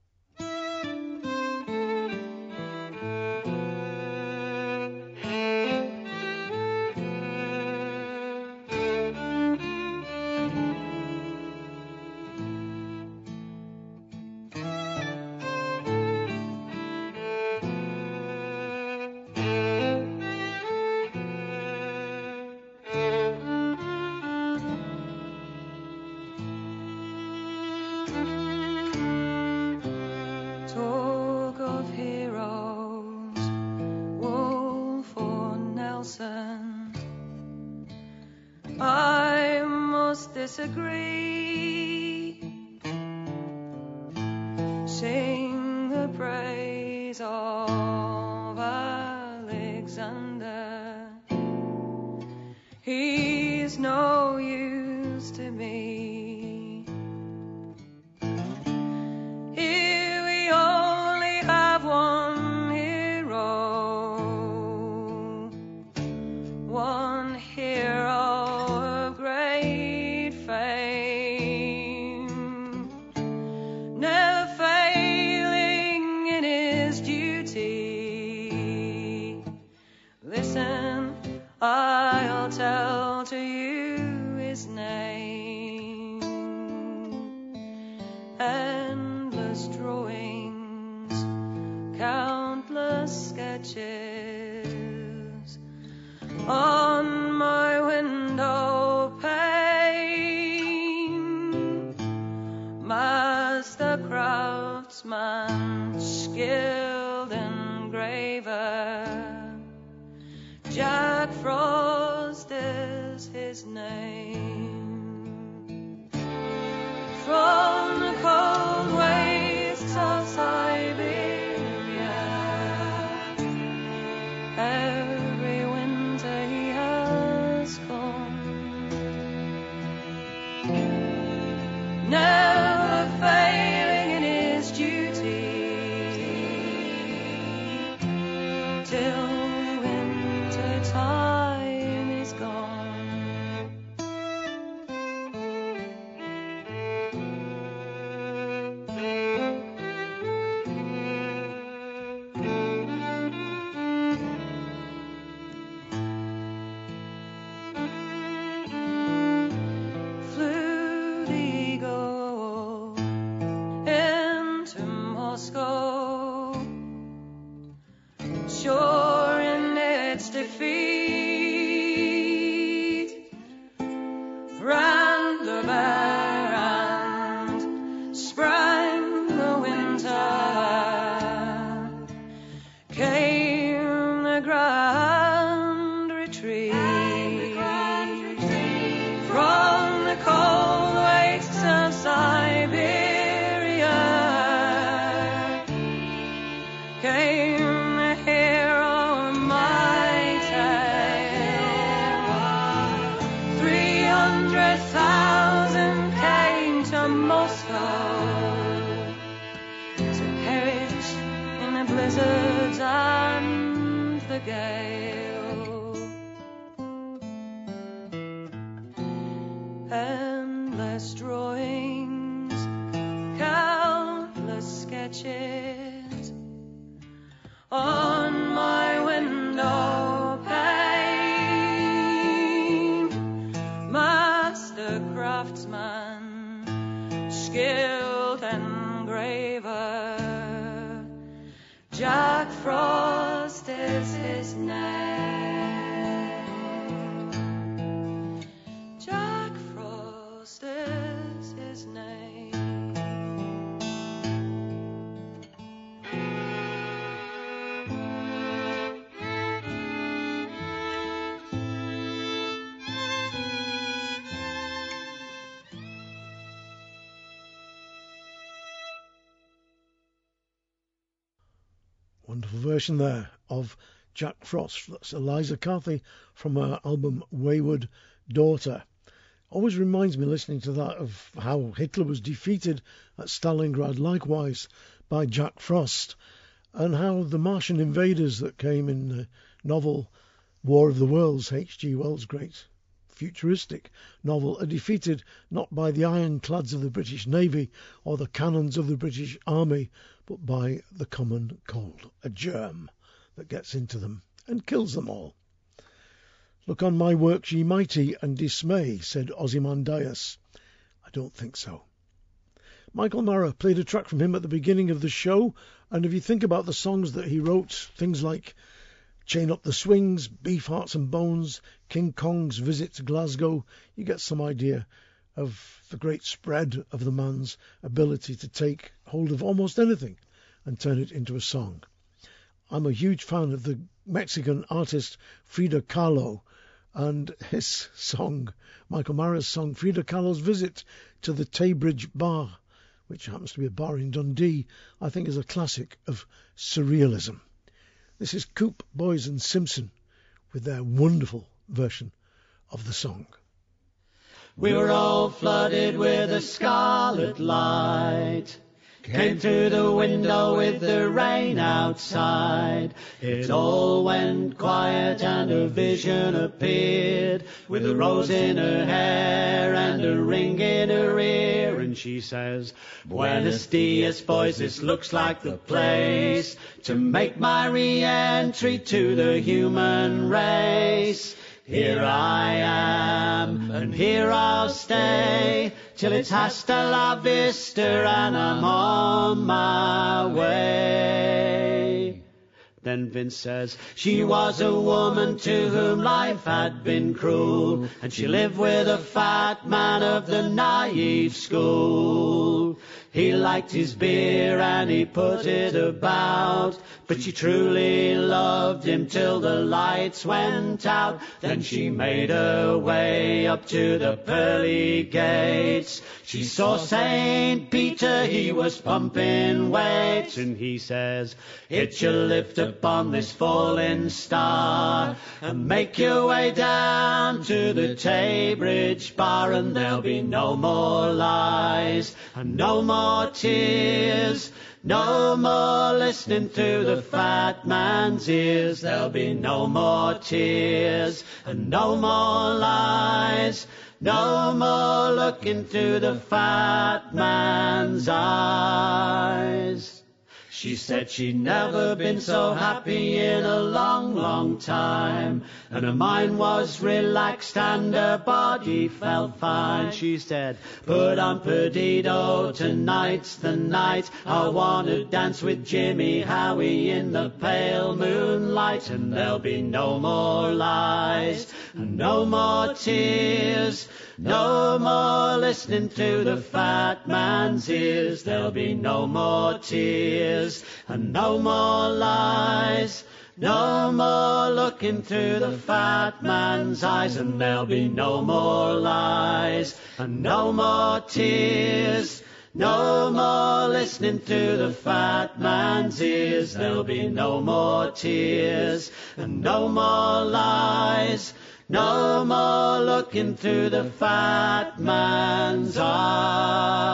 Till version there of Jack Frost. That's Eliza Carthy from her album Wayward Daughter. Always reminds me listening to that of how Hitler was defeated at Stalingrad, likewise by Jack Frost, and how the Martian invaders that came in the novel War of the Worlds, H.G. Wells' great futuristic novel, are defeated not by the ironclads of the British Navy or the cannons of the British Army, but by the common cold, a germ that gets into them and kills them all. Look on my works, ye mighty, and dismay, said Ozymandias. I don't think so. Michael Marra played a track from him at the beginning of the show, and if you think about the songs that he wrote, things like Chain Up the Swings, Beef Hearts and Bones, King Kong's Visit to Glasgow, you get some idea of the great spread of the man's ability to take hold of almost anything and turn it into a song. I'm a huge fan of the Mexican artist Frida Kahlo and his song, Michael Marra's song, Frida Kahlo's Visit to the Taybridge Bar, which happens to be a bar in Dundee, I think is a classic of surrealism. This is Coope, Boyes and Simpson with their wonderful version of the song. We were all flooded with a scarlet light. Came through the window with the rain outside. It all went quiet and a vision appeared with a rose in her hair and a ring in her ear. And she says, Buenos dias, boys, this looks like the place to make my re-entry to the human race. Here I am, and here I'll stay, till it's hasta la vista and I'm on my way. Then Vince says, she was a woman to whom life had been cruel, and she lived with a fat man of the naive school. He liked his beer and he put it about, but she truly loved him till the lights went out. Then she made her way up to the pearly gates. She saw Saint Peter, he was pumping weights, and he says, Hit your lift upon this falling star, and make your way down to the Tay Bridge bar, and there'll be no more lies, and no more tears. No more listening to the fat man's ears. There'll be no more tears and no more lies. No more looking to the fat man's eyes. She said she'd never been so happy in a long, long time. And her mind was relaxed and her body felt fine. She said, Put on Perdido, tonight's the night. I wanna dance with Jimmy Howie in the pale moonlight. And there'll be no more lies, no more tears. No more listening to the fat man's ears. There'll be no more tears and no more lies. No more looking through the fat man's eyes, and there'll be no more lies and no more tears. No more listening to the fat man's ears. There'll be no more tears and no more lies. No more looking through the fat man's eyes.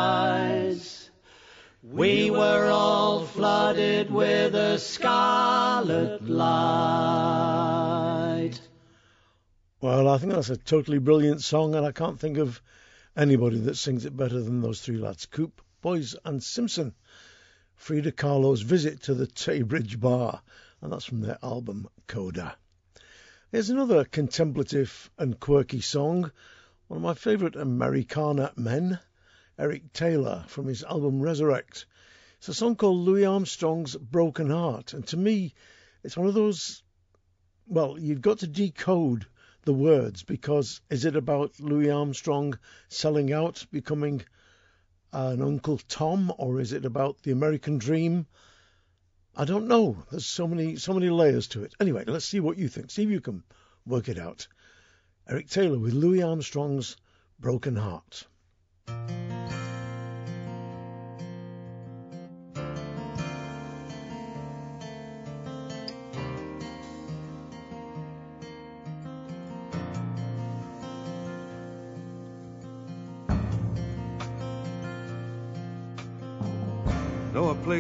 We were all flooded with a scarlet light. Well, I think that's a totally brilliant song, and I can't think of anybody that sings it better than those three lads Coope, Boyes, and Simpson. Frida Kahlo's visit to the Taybridge Bar, and that's from their album Coda. Here's another contemplative and quirky song, one of my favourite Americana men, Eric Taylor, from his album Resurrect. It's a song called Louis Armstrong's Broken Heart, and to me, it's one of those. Well, you've got to decode the words because is it about Louis Armstrong selling out, becoming an Uncle Tom, or is it about the American dream? I don't know. There's so many so many layers to it. Anyway, let's see what you think. See if you can work it out. Eric Taylor with Louis Armstrong's Broken Heart.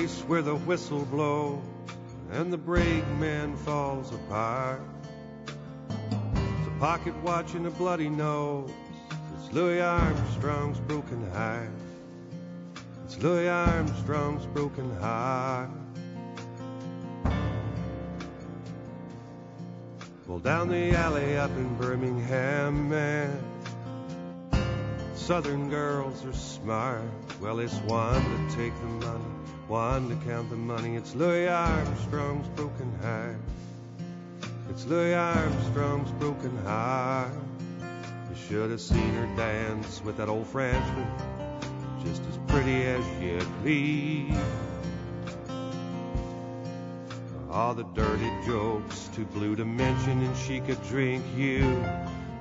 Place where the whistle blows and the brakeman falls apart. It's a pocket watch and a bloody nose. It's Louis Armstrong's broken heart. It's Louis Armstrong's broken heart. Well, down the alley up in Birmingham, man. Southern girls are smart. Well, it's one to take the money, one to count the money. It's Louis Armstrong's broken heart. It's Louis Armstrong's broken heart. You should have seen her dance with that old Frenchman, just as pretty as you please. All the dirty jokes too blue to mention, and she could drink you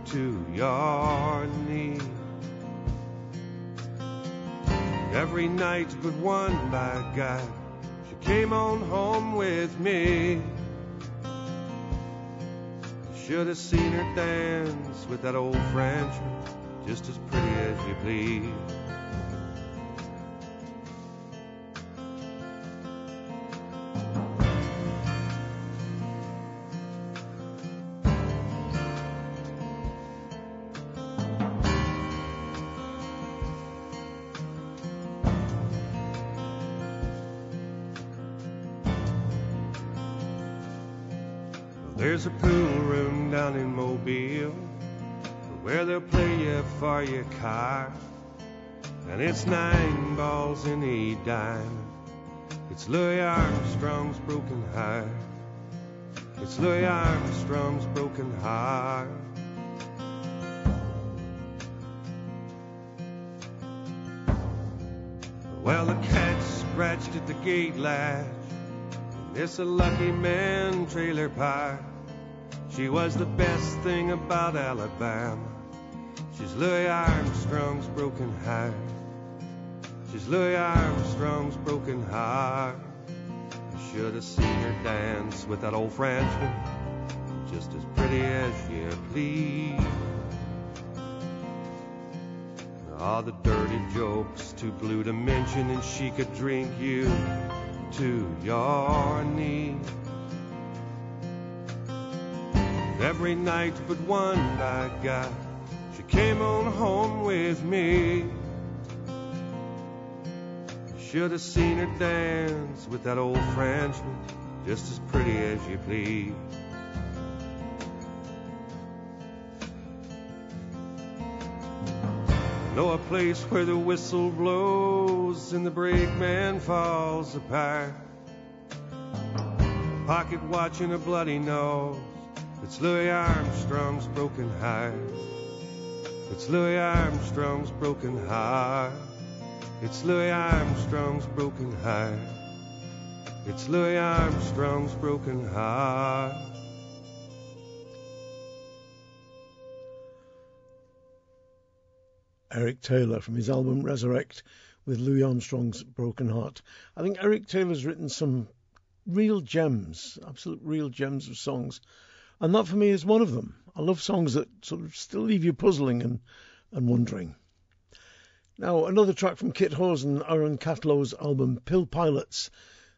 to your Every night but one, by God, she came on home with me. Should have seen her dance with that old Frenchman, just as pretty as you please. It's nine balls in a dime. It's Louis Armstrong's broken heart. It's Louis Armstrong's broken heart. Well, the cat scratched at the gate latch. It's a lucky man trailer park. She was the best thing about Alabama. She's Louis Armstrong's broken heart. She's Louis Armstrong's broken heart. I should have seen her dance with that old Frenchman, just as pretty as you please. All the dirty jokes, too blue to mention, and she could drink you to your knees. Every night but one, I got, she came on home with me. Should have seen her dance with that old Frenchman, just as pretty as you please. Know a place where the whistle blows and the brakeman falls apart. Pocket watch and a bloody nose. It's Louis Armstrong's broken heart. It's Louis Armstrong's broken heart. It's Louis Armstrong's broken heart. It's Louis Armstrong's broken heart. Eric Taylor from his album Resurrect with Louis Armstrong's Broken Heart. I think Eric Taylor's written some real gems, absolute real gems of songs. And that for me is one of them. I love songs that sort of still leave you puzzling and, and wondering. Now, another track from Kit and Aaron Catlow's album Pill Pilots.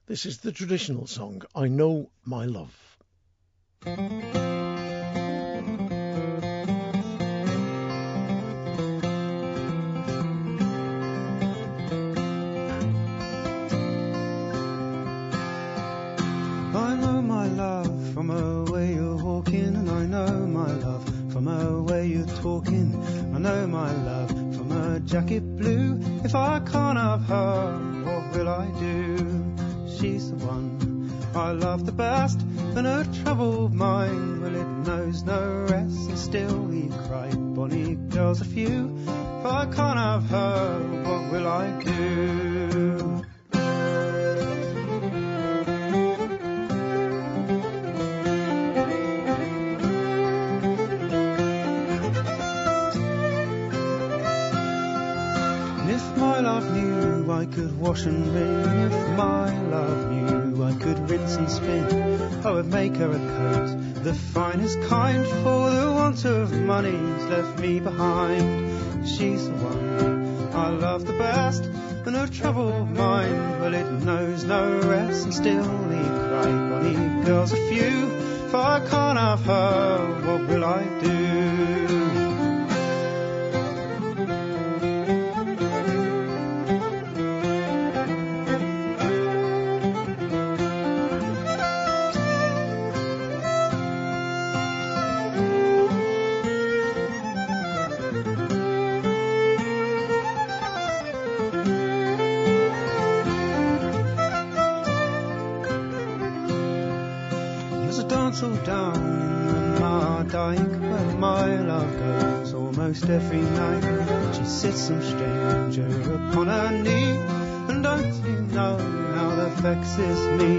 This is the traditional song, I Know My Love. I know my love from a a a jacket blue. If I can't have her, what will I do? She's the one I love the best, and her troubled mind, well, it knows no rest, and still we cry. Bonnie girls are few. If I can't have her, what will I do? I could wash and wring, if my love knew I could rinse and spin, oh, I would make her a coat, the finest kind, for the want of money's left me behind. She's the one I love the best, and her troubled mind, well, it knows no rest, and still we cry, bonny girls are few. If I can't have her, what will I do? Some stranger upon her knee, and don't you know how that vexes me?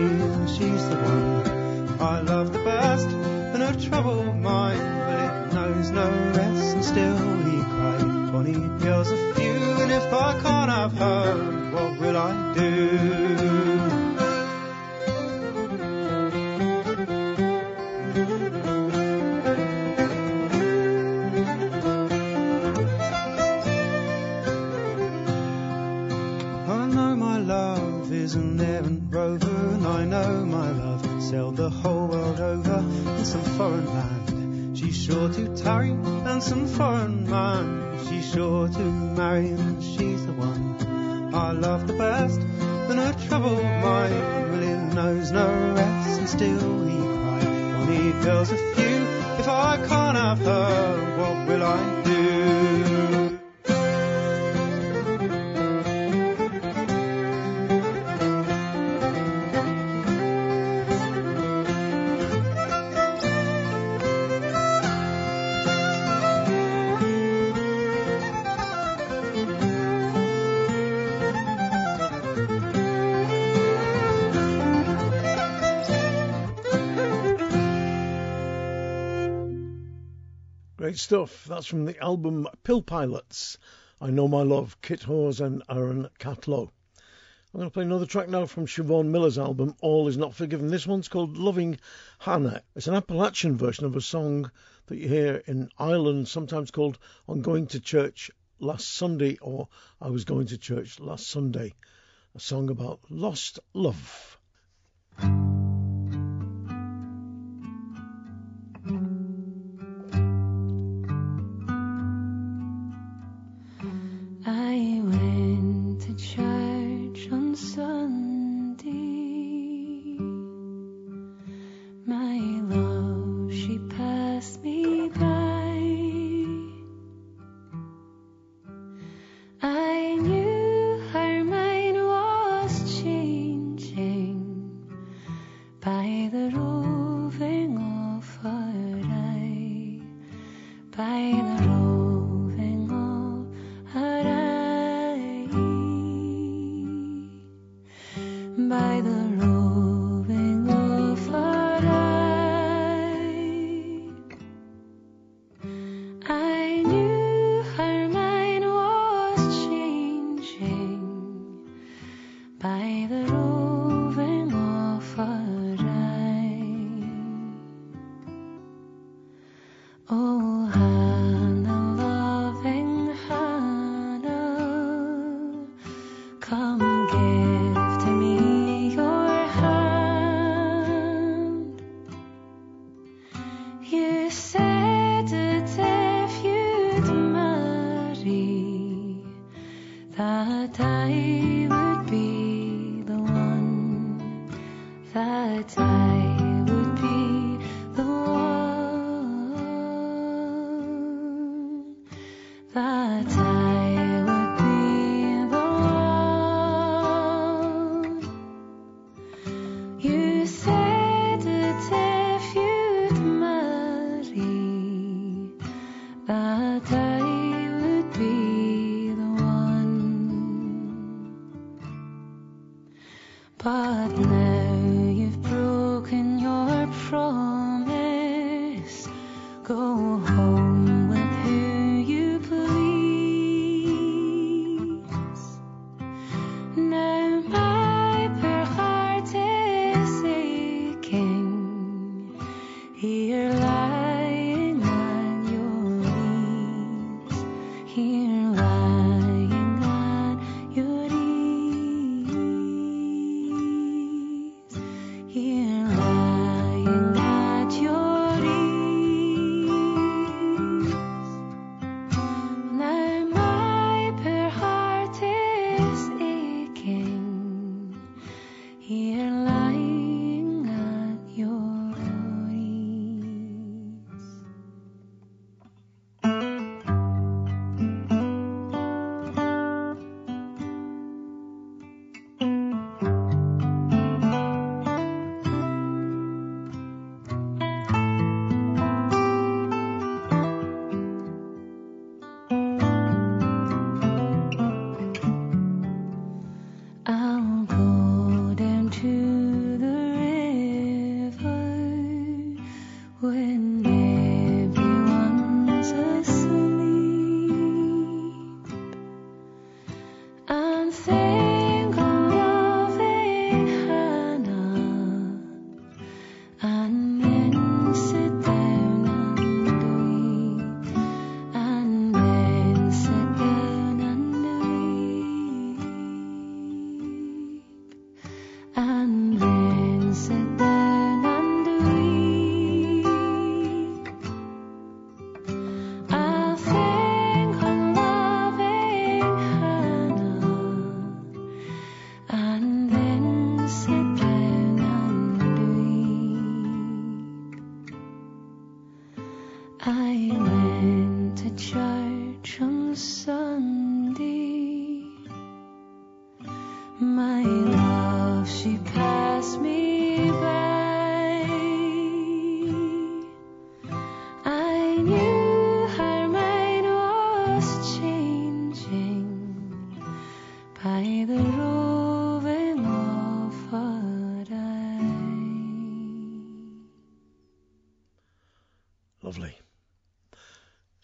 stuff. That's from the album Pill Pilots. I Know My Love, Kit Hawes and Aaron Catlow. I'm going to play another track now from Siobhan Miller's album All Is Not Forgiven. This one's called Loving Hannah. It's an Appalachian version of a song that you hear in Ireland, sometimes called On Going to Church Last Sunday or I Was Going to Church Last Sunday. A song about lost love.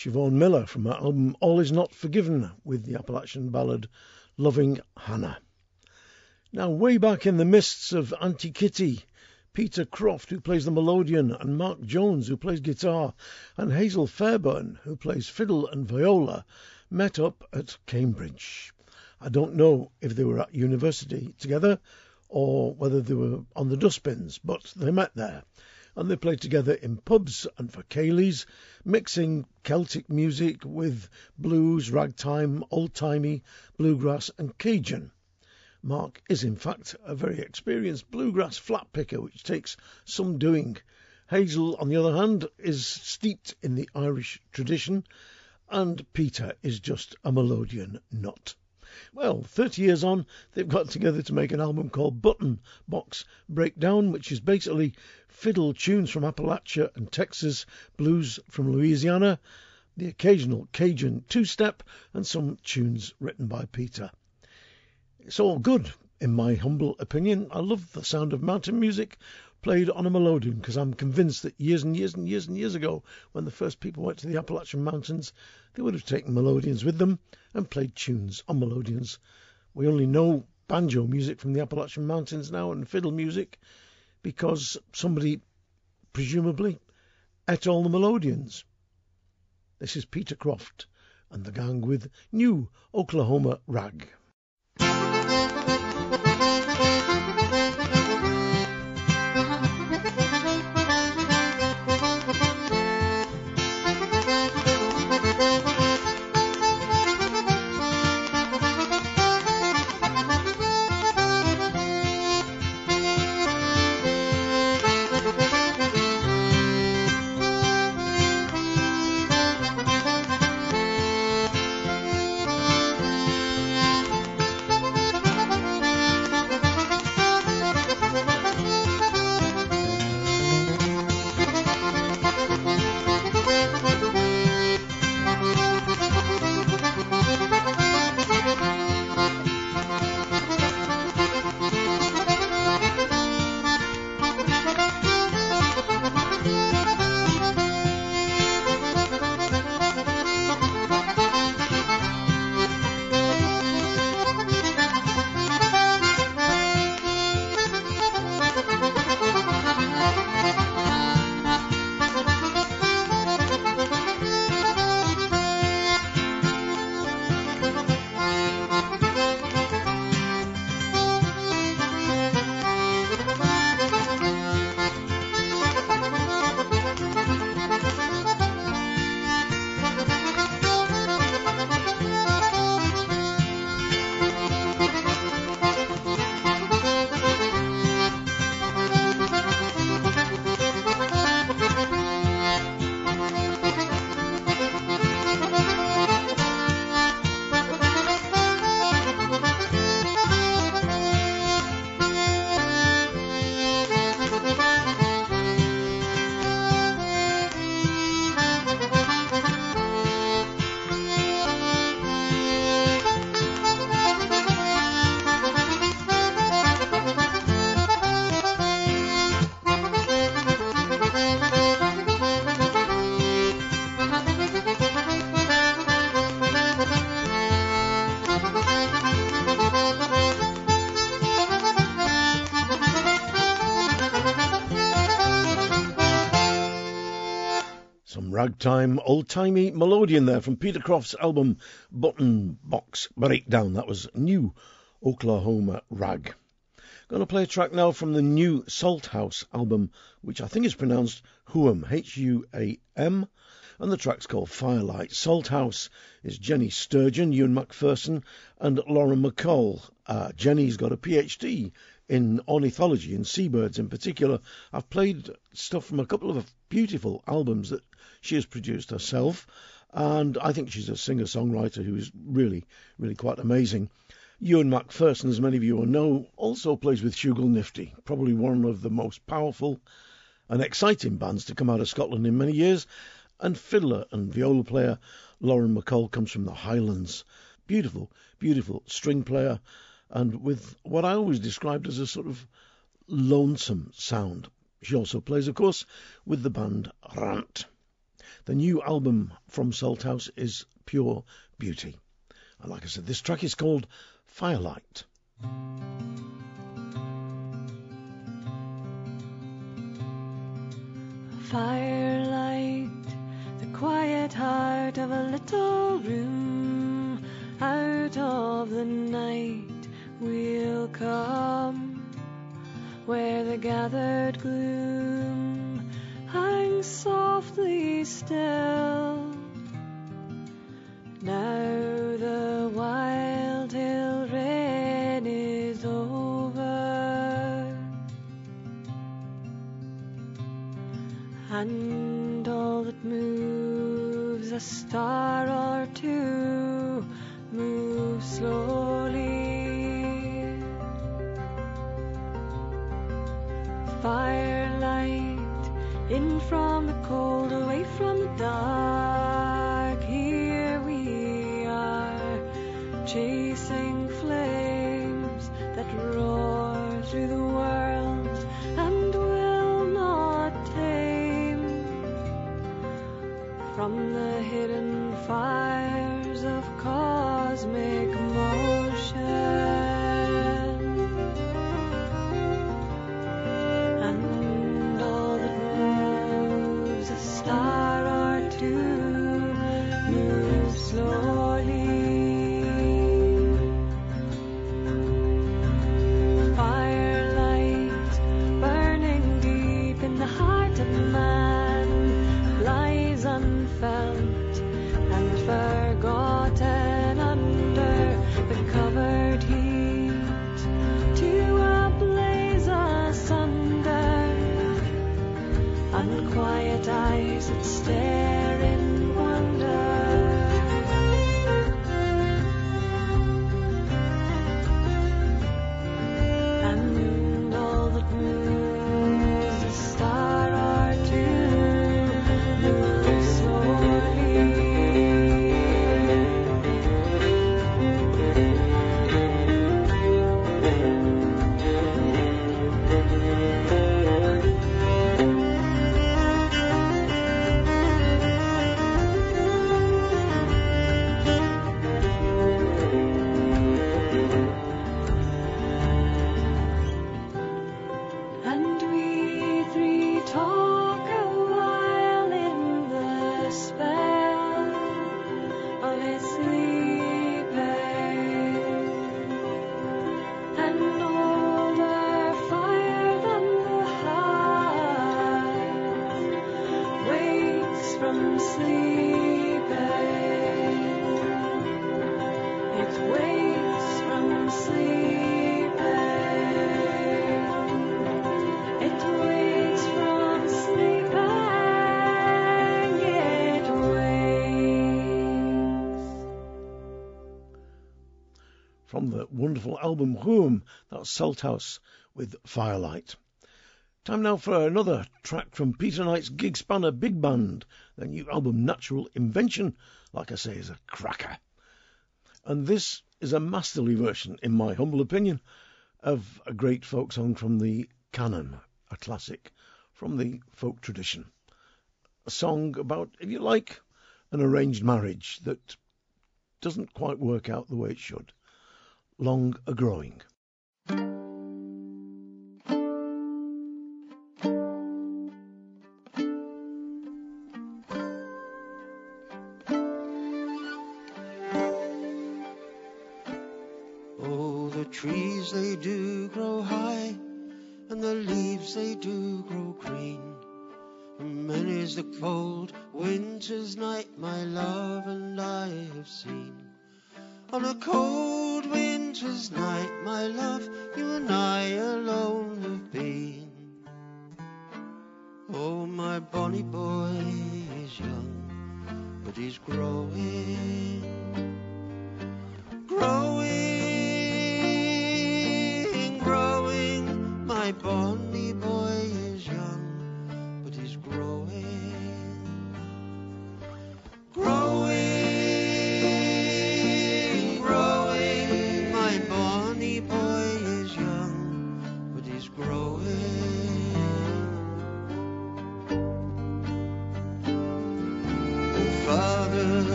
Siobhan Miller from her album All Is Not Forgiven with the Appalachian ballad Loving Hannah. Now, way back in the mists of Auntie Kitty, Peter Croft, who plays the melodeon, and Mark Jones, who plays guitar, and Hazel Fairburn, who plays fiddle and viola, met up at Cambridge. I don't know if they were at university together or whether they were on the dustbins, but they met there and they played together in pubs and for ceilidhs, mixing Celtic music with blues, ragtime, old-timey, bluegrass and Cajun. Mark is in fact a very experienced bluegrass flat picker, which takes some doing. Hazel, on the other hand, is steeped in the Irish tradition, and Peter is just a melodeon nut. Well, 30 years on, they've got together to make an album called Button Box Breakdown, which is basically fiddle tunes from Appalachia and Texas, blues from Louisiana, the occasional Cajun two step, and some tunes written by Peter. It's all good, in my humble opinion. I love the sound of mountain music played on a melodeon because I'm convinced that years and years and years and years ago, when the first people went to the Appalachian Mountains, they would have taken melodeons with them and played tunes on melodeons. We only know banjo music from the Appalachian Mountains now and fiddle music because somebody, presumably, ate all the melodeons. This is Peter Croft and the gang with New Oklahoma Rag. Ragtime, old-timey melodeon there from Peter Croft's album Button Box Breakdown. That was new Oklahoma rag. Going to play a track now from the new Salthouse album, which I think is pronounced Huam, H-U-A-M, and the track's called Firelight. Salthouse is Jenny Sturgeon, Ewan MacPherson, and Lauren MacColl. Uh, Jenny's got a PhD in ornithology and seabirds in particular. I've played stuff from a couple of beautiful albums that she has produced herself, and I think she's a singer songwriter who is really, really quite amazing. Ewan MacPherson, as many of you will know, also plays with Shooglenifty, probably one of the most powerful and exciting bands to come out of Scotland in many years. And fiddler and viola player Lauren MacColl comes from the Highlands. Beautiful, beautiful string player, and with what I always described as a sort of lonesome sound. She also plays, of course, with the band Rant. The new album from Salthouse is pure beauty. And like I said, this track is called Firelight. Firelight, the quiet heart of a little room. Out of the night we'll come, where the gathered gloom hangs softly still. Now the wild hill rain is over. And all that moves a star or two moves slowly. Firelight in from the cold, away from the dark. Here we are, chasing flames that roar through the world and will not tame from the hidden fires wonderful album Home, that's Salthouse with Firelight. Time now for another track from Peter Knight's Gigspanner Big Band. Their new album Natural Invention, like I say, is a cracker. And this is a masterly version, in my humble opinion, of a great folk song from the canon, a classic from the folk tradition. A song about, if you like, an arranged marriage that doesn't quite work out the way it should. Long a growing.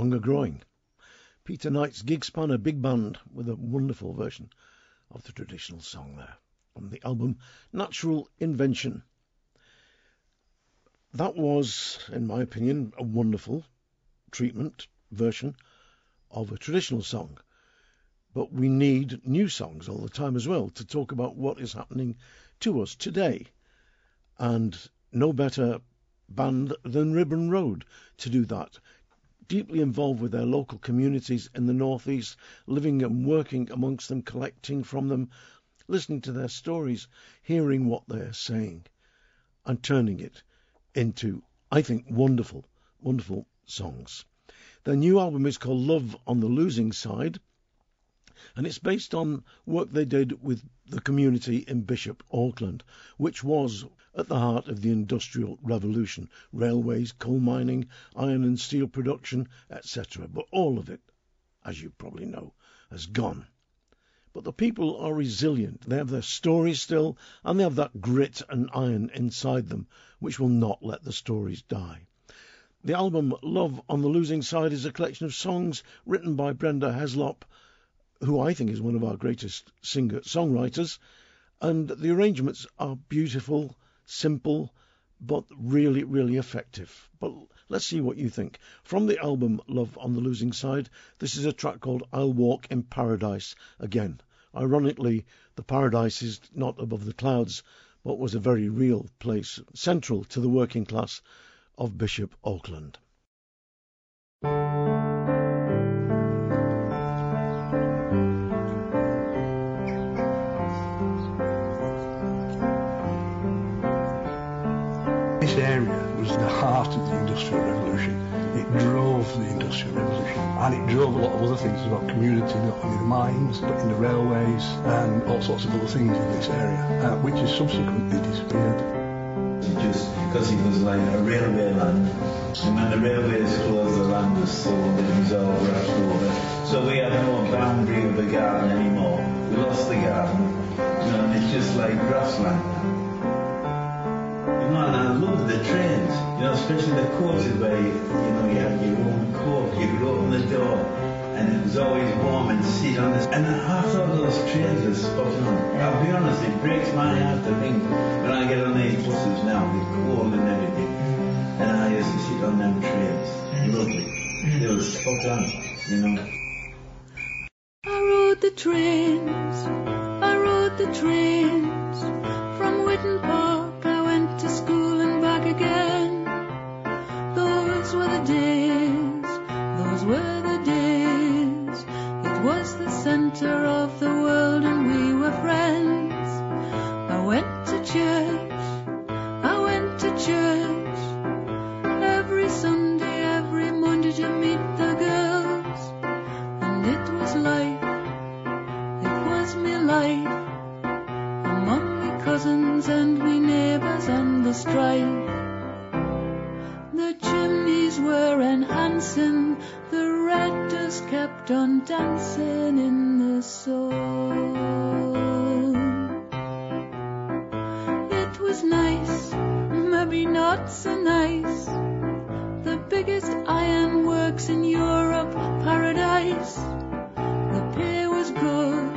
Long A Growing. Peter Knight's Gigspanner Big Band with a wonderful version of the traditional song there from the album Natural Invention. That was, in my opinion, a wonderful treatment version of a traditional song. But we need new songs all the time as well to talk about what is happening to us today. And no better band than Ribbon Road to do that. Deeply involved with their local communities in the northeast, living and working amongst them, collecting from them, listening to their stories, hearing what they're saying, and turning it into, I think, wonderful, wonderful songs. Their new album is called Love on the Losing Side, and it's based on work they did with the community in Bishop Auckland, which was at the heart of the Industrial Revolution railways, coal mining, iron and steel production, etc. But all of it, as you probably know, has gone. But the people are resilient. They have their stories still, and they have that grit and iron inside them, which will not let the stories die. The album Love on the Losing Side is a collection of songs written by Brenda Heslop, who I think is one of our greatest singer songwriters, and the arrangements are beautiful, simple, but really, really effective. But Let's see what you think. From the album Love on the Losing Side, this is a track called I'll Walk in Paradise Again. Ironically, the paradise is not above the clouds, but was a very real place, central to the working class of Bishop Auckland. The heart of the Industrial Revolution. It drove the Industrial Revolution and it drove a lot of other things about community, not only the mines, but in the railways and all sorts of other things in this area, uh, which has subsequently disappeared. Just because it was like a railway land. And when the railways closed, the land was sold it was all rushed over. So we had no boundary of the garden anymore. We lost the garden. And it's just like grassland. Love the trains, you know, especially the coaches where you, you know, you had your own coach, you could open the door and it was always warm and sit on this. And thought of those trains were spot on. I'll be honest, it breaks my heart to think when I get on these buses now, the cold and everything, and I used to sit on them trains. Lovely. They were spot on, you know. I rode the trains, I rode the trains. Again. Those were the days, those were the days. It was the center of the world and we were friends. I went to church, I went to church. Every Sunday, every Monday to meet the girls. And it was life, it was me life. Among me cousins and me neighbours and the strife. Enhancing, the dust kept on dancing in the sun. It was nice, maybe not so nice. The biggest iron works in Europe, paradise. The pay was good,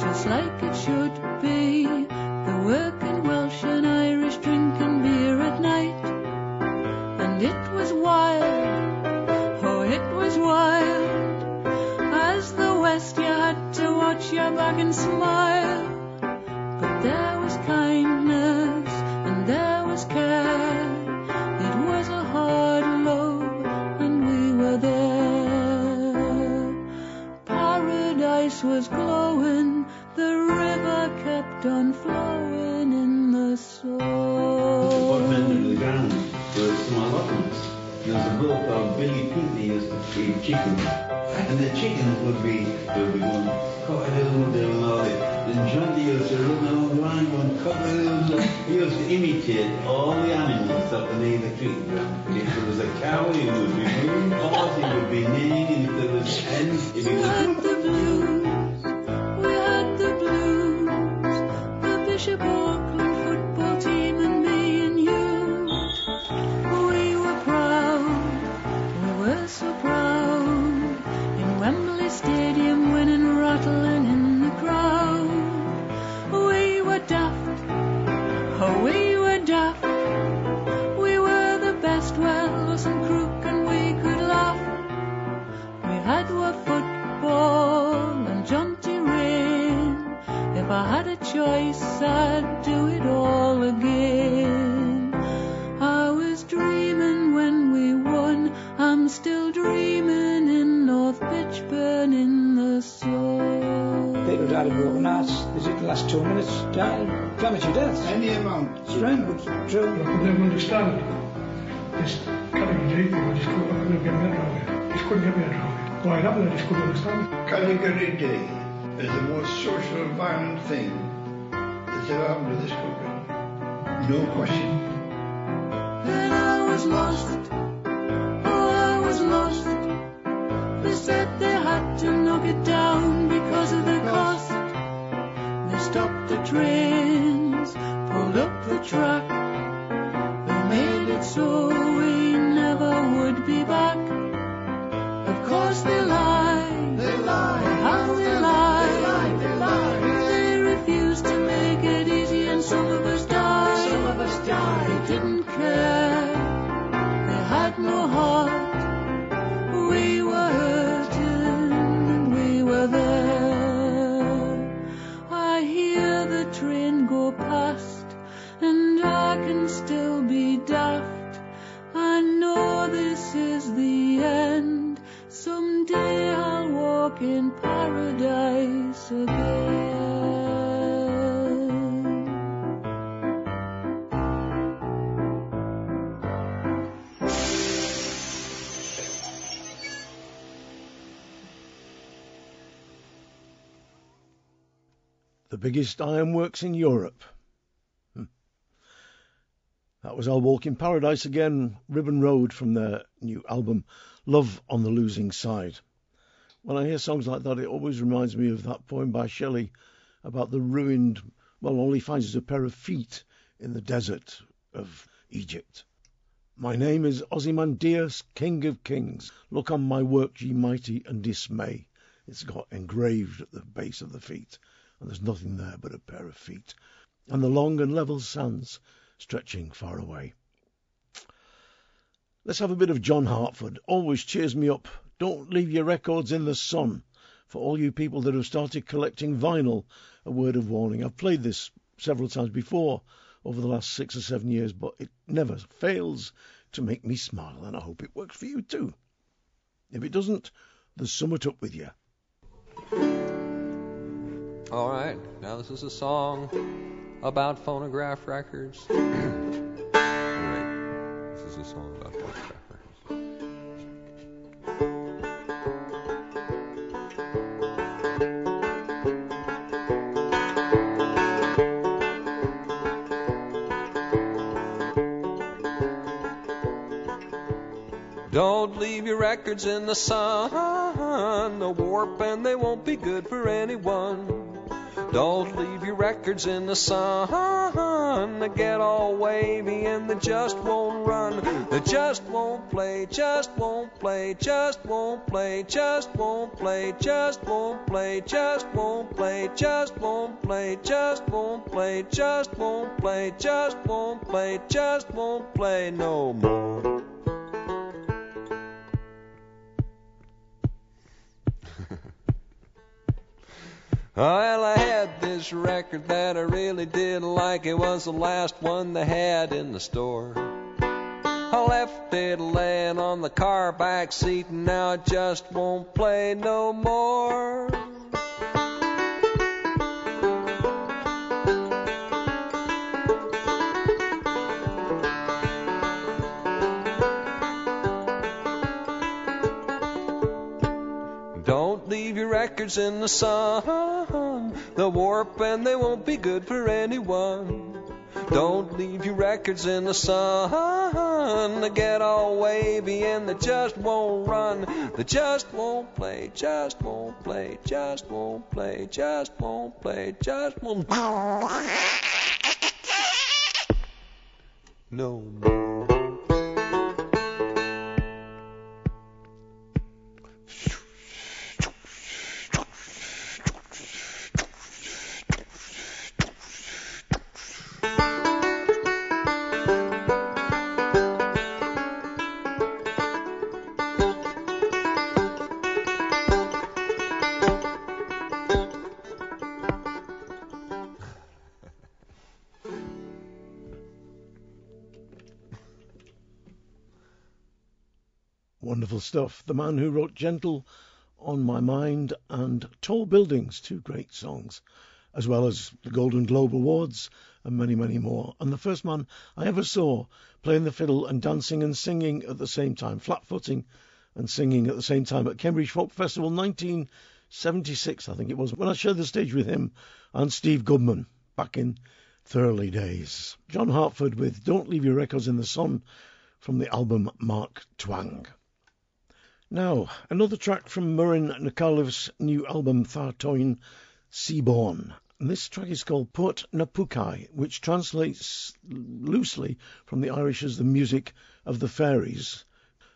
just like it should be. The working your back and smile. But there was kindness and there was care. It was a hard love, and we were there. Paradise was glowing, the river kept on flowing in the At the bottom end soul. the ground were some allotments. There was a called Billy to feed chickens. And the chickens would be, would be going cock-a-doodle-doo and all that. And Johnny used to run around going cock-a-doodle. He used to imitate all the animals up near the ground. If there was a cow, he would be moving, horse, he would be neighing, if there was hens, if he We had of broken hearts. Is it the last two minutes? Died premature death? Any amount. Strange, but true. I could never understand this category people. I just couldn't, I get my head around it. Just couldn't get me head around it. Why it happened, I just couldn't understand it. Caligari Day is the most social violent thing that's ever happened to this country. No question. Then I was lost. Oh, I was lost. They said they had to knock it down because of the cost. Stopped the trains, pulled up the track. They made it so we never would be back. Of course they lie. They lie. How they lie. They lie. They lie. They refused to make it easy, and some of us died. Some of us died. They didn't care. They had walk in paradise again. The biggest ironworks in Europe. Hmm. That was I'll Walk in Paradise again, Ribbon Road from their new album, Love on the Losing Side. When I hear songs like that, it always reminds me of that poem by Shelley about the ruined, well, all he finds is a pair of feet in the desert of Egypt. My name is Ozymandias, King of Kings. Look on my work, ye mighty, and dismay. It's got engraved at the base of the feet, and there's nothing there but a pair of feet, and the long and level sands stretching far away. Let's have a bit of John Hartford. Always cheers me up. Don't leave your records in the sun. For all you people that have started collecting vinyl, a word of warning. I've played this several times before over the last six or seven years, but it never fails to make me smile, and I hope it works for you too. If it doesn't, there's somewhat up with you. All right, now this is a song about phonograph records. Right, this is a song about phonograph Don't leave your records in the sun. They'll warp and they won't be good for anyone. Don't leave your records in the sun. They get all wavy and they just won't run. They just won't play, just won't play, just won't play, just won't play, just won't play, just won't play, just won't play, just won't play, just won't play, just won't play, just won't play no more. Well, I had this record that I really did like. It was the last one they had in the store. I left it laying on the car back seat, and now it just won't play no more. Records in the sun. They'll warp and they won't be good for anyone. Don't leave your records in the sun. They get all wavy and they just won't run. They just won't play, just won't play, just won't play, just won't play, just won't. No more. Wonderful stuff. The man who wrote Gentle on My Mind and Tall Buildings, two great songs, as well as the Golden Globe Awards and many, many more. And the first man I ever saw playing the fiddle and dancing and singing at the same time, flat footing and singing at the same time at Cambridge Folk Festival 1976, I think it was, when I shared the stage with him and Steve Goodman back in the early days. John Hartford with Don't Leave Your Records in the Sun from the album Mark Twang. Now, another track from Murin Nakaliv's new album Thartoin Seaborne. This track is called Port Na Pucai, which translates loosely from the Irish as the music of the fairies.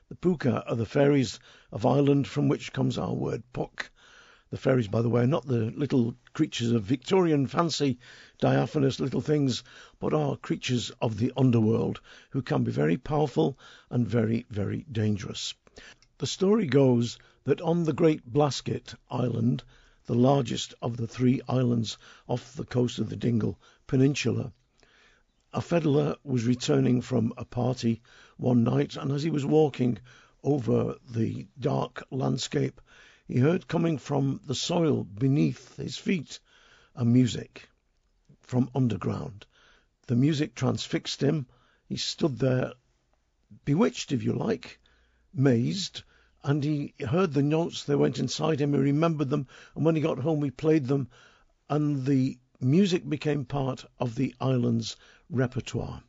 The puka are the fairies of Ireland from which comes our word puck. The fairies, by the way, are not the little creatures of Victorian fancy, diaphanous little things, but are creatures of the underworld who can be very powerful and very, very dangerous. The story goes that on the Great Blasket Island, the largest of the three islands off the coast of the Dingle Peninsula, a fiddler was returning from a party one night, and as he was walking over the dark landscape, he heard coming from the soil beneath his feet a music from underground. The music transfixed him. He stood there, bewitched, if you like, mazed, and he heard the notes. They went inside him. He remembered them, and when he got home, he played them, and the music became part of the island's repertoire.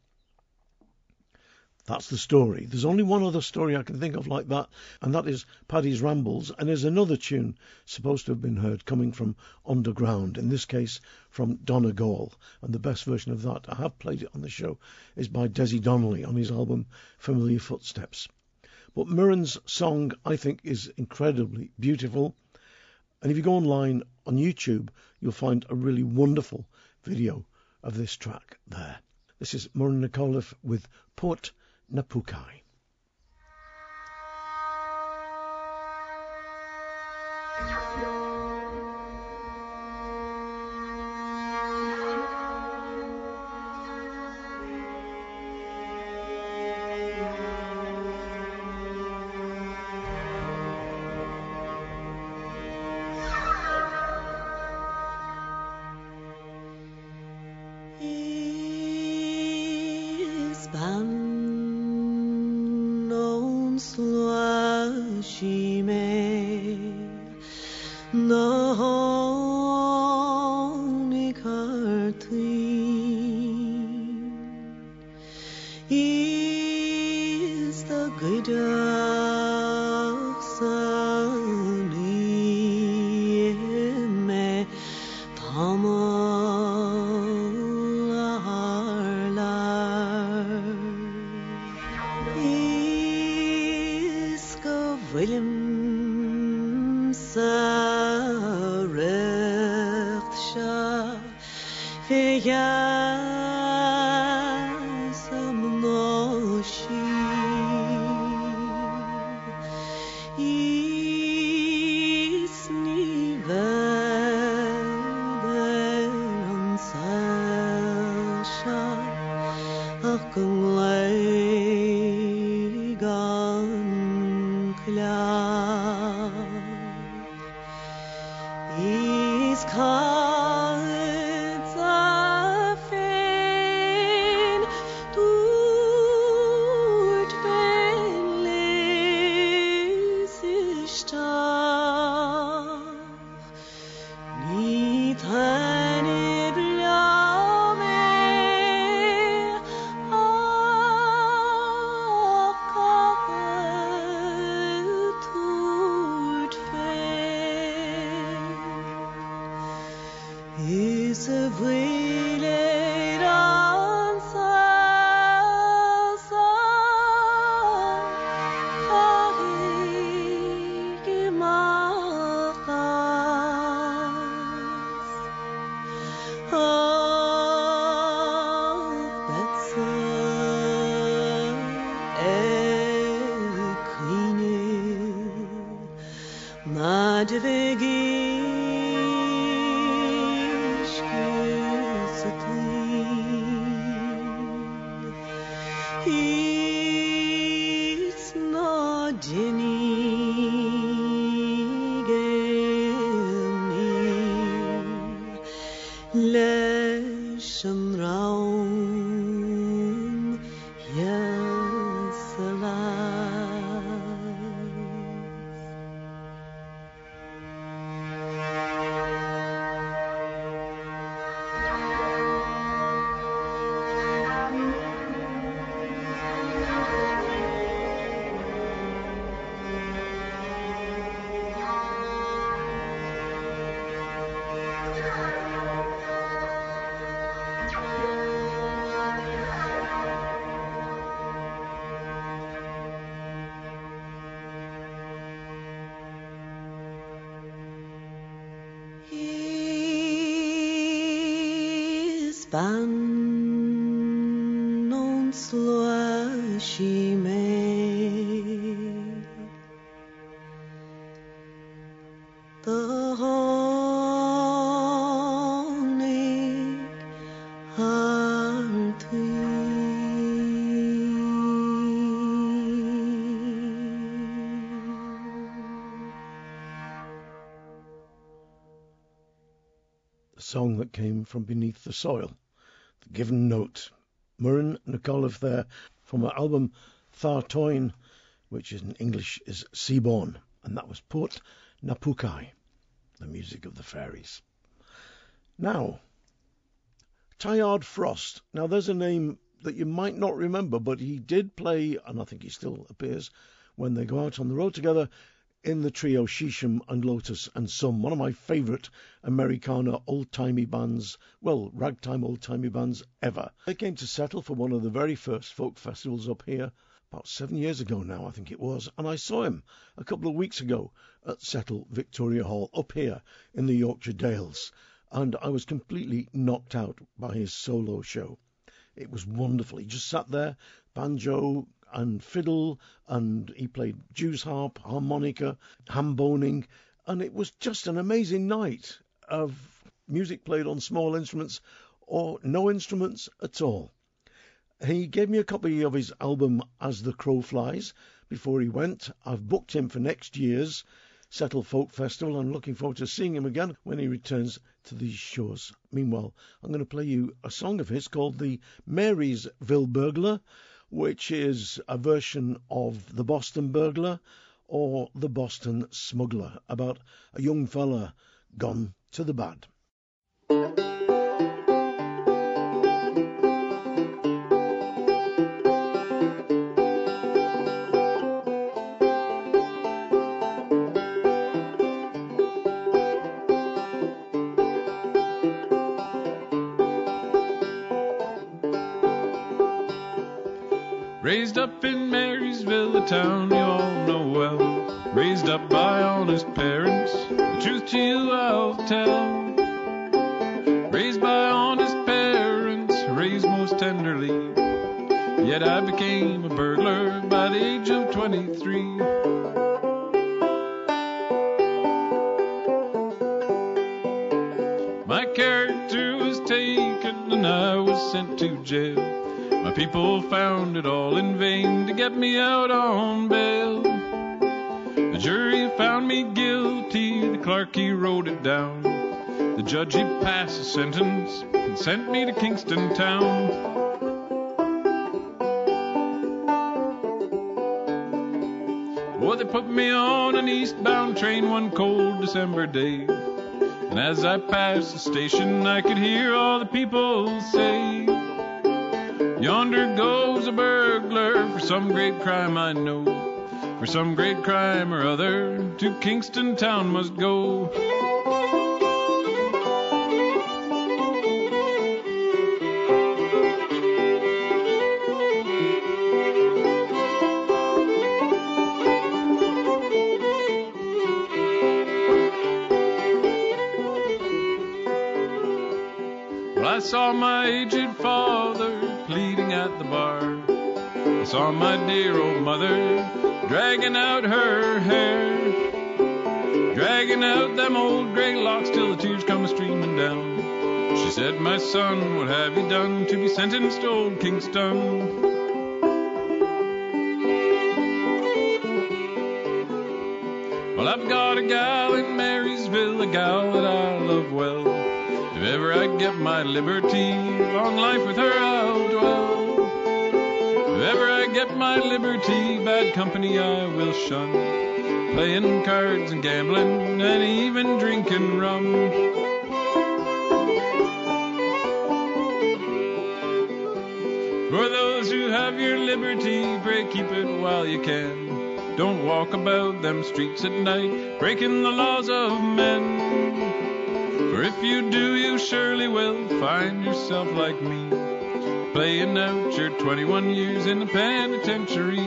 That's the story. There's only one other story I can think of like that, and that is Paddy's Rambles, and there's another tune supposed to have been heard coming from underground, in this case from Donegal, and the best version of that, I have played it on the show, is by Desi Donnelly on his album Familiar Footsteps. But Muireann's song, I think, is incredibly beautiful, and if you go online on YouTube, you'll find a really wonderful video of this track there. This is Muireann Nic Amhlaoibh with Port Na Pucai. That came from beneath the soil, the given note. Murren Nicolif there from her album Thar Toin, which in English is Seaborne, and that was Port Na Pucai, the music of the fairies. Now, Tyard Frost. Now, there's a name that you might not remember, but he did play, and I think he still appears when they go out on the road together in the trio Shisham and Lotus and Some, one of my favourite Americana old timey bands, well, ragtime old timey bands ever. They came to settle for one of the very first folk festivals up here about seven years ago now, I think it was, and I saw him a couple of weeks ago at Settle Victoria Hall up here in the Yorkshire Dales, and I was completely knocked out by his solo show. It was wonderful. He just sat there, banjo and fiddle, and he played Jew's harp, harmonica, hamboning, and it was just an amazing night of music played on small instruments or no instruments at all. He gave me a copy of his album As the Crow Flies before he went. I've booked him for next year's Settle Folk Festival and looking forward to seeing him again when he returns to these shores. Meanwhile, I'm going to play you a song of his called the Marysville Burglar, which is a version of the Boston Burglar or the Boston Smuggler about a young fella gone to the bad. Town you all know well. Raised up by honest parents, the truth to you I'll tell. Day. And as I passed the station, I could hear all the people say, Yonder goes a burglar for some great crime I know. For some great crime or other, to Kingston town must go. Saw my dear old mother dragging out her hair, dragging out them old gray locks till the tears come streaming down. She said, My son, what have you done to be sentenced to old Kingston? Well, I've got a gal in Marysville, a gal that I love well. If ever I get my liberty, long life with her I'll dwell. My liberty, bad company I will shun. Playing cards and gambling, and even drinking rum. For those who have your liberty, pray keep it while you can. Don't walk about them streets at night, breaking the laws of men. For if you do, you surely will find yourself like me, playing out your 21 years in the penitentiary.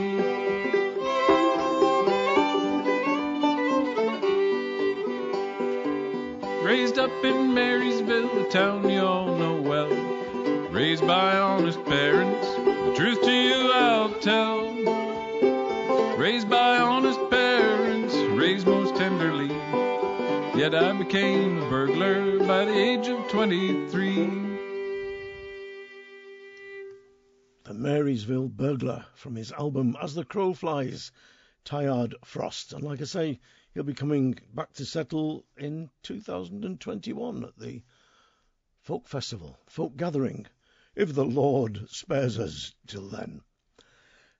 Raised up in Marysville, a town you all know well. Raised by honest parents, the truth to you I'll tell. Raised by honest parents, raised most tenderly. Yet I became a burglar by the age of 23. Marysville Burglar from his album As the Crow Flies, Tired Frost. And like I say, he'll be coming back to settle in 2021 at the Folk Festival, Folk Gathering, if the Lord spares us till then.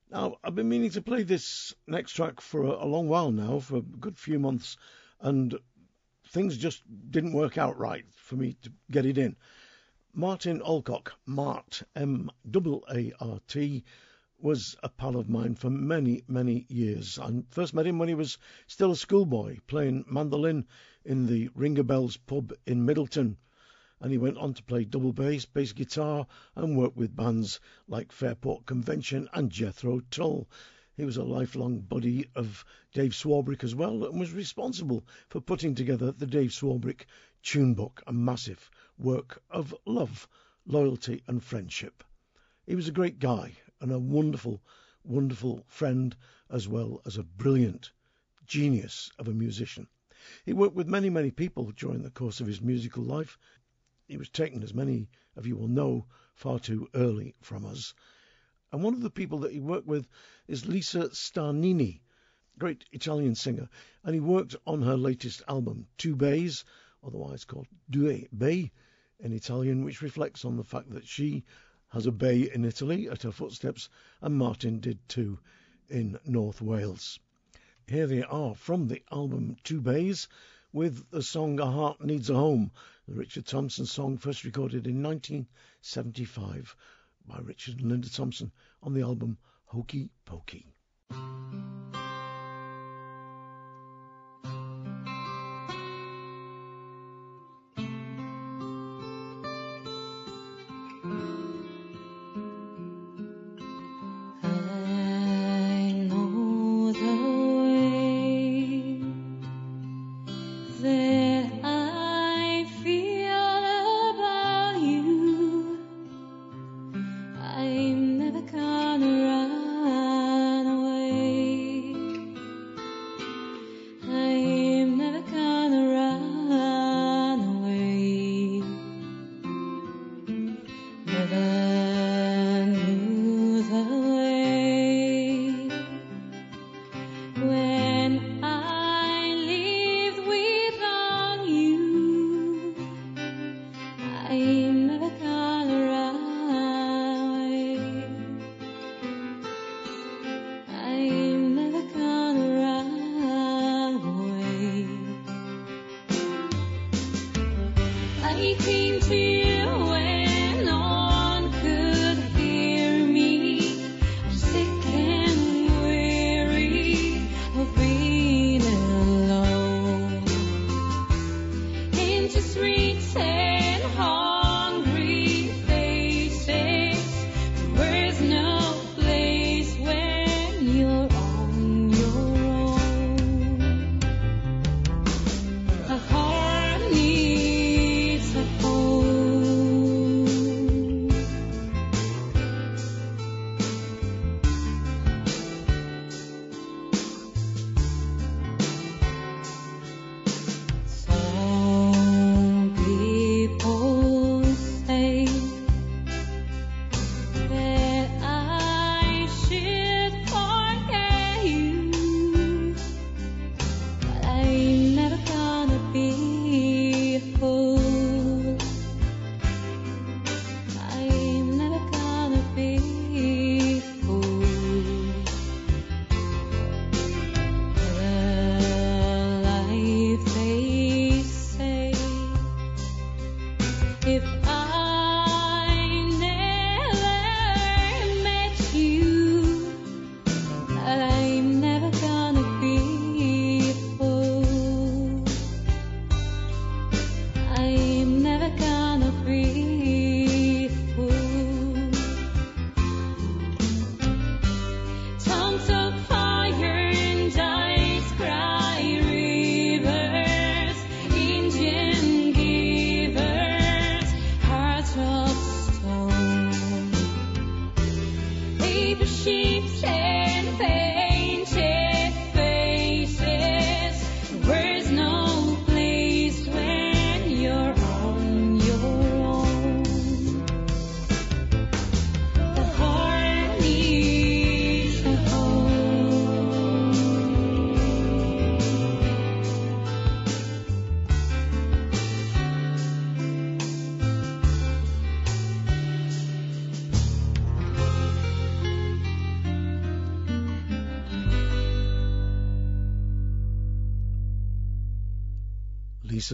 Now, I've been meaning to play this next track for a, a long while now, for a good few months, and things just didn't work out right for me to get it in. Martin Allcock, Mart, M A R T, was a pal of mine for many, many years. I first met him when he was still a schoolboy playing mandolin in the Ring o' Bells pub in Middleton. And he went on to play double bass, bass guitar, and work with bands like Fairport Convention and Jethro Tull. He was a lifelong buddy of Dave Swarbrick as well and was responsible for putting together the Dave Swarbrick Tune Book, a massive work of love, loyalty, and friendship. He was a great guy and a wonderful, wonderful friend, as well as a brilliant genius of a musician. He worked with many, many people during the course of his musical life. He was taken, as many of you will know, far too early from us. And one of the people that he worked with is Lisa Starnini, great Italian singer, and he worked on her latest album, Two Bays, otherwise called Due Baie in Italian, which reflects on the fact that she has a bay in Italy at her footsteps, and Martin did too in North Wales. Here they are from the album Two Bays with the song A Heart Needs a Home, the Richard Thompson song first recorded in 1975 by Richard and Linda Thompson on the album Hokey Pokey.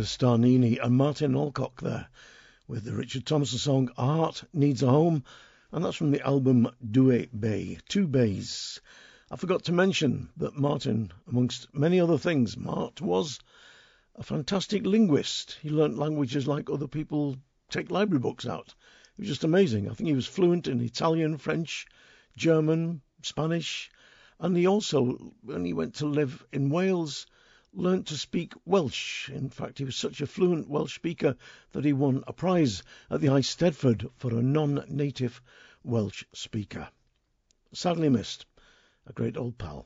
Starnini and Martin Allcock there with the Richard Thompson song A Heart Needs a Home, and that's from the album Due Baie, Two Bays. I forgot to mention that Martin, amongst many other things, Mart was a fantastic linguist. He learnt languages like other people take library books out. It was just amazing. I think he was fluent in Italian, French, German, Spanish, and he also, when he went to live in Wales, learnt to speak Welsh. In fact, he was such a fluent Welsh speaker that he won a prize at the Eisteddfod for a non-native Welsh speaker. Sadly missed. A great old pal.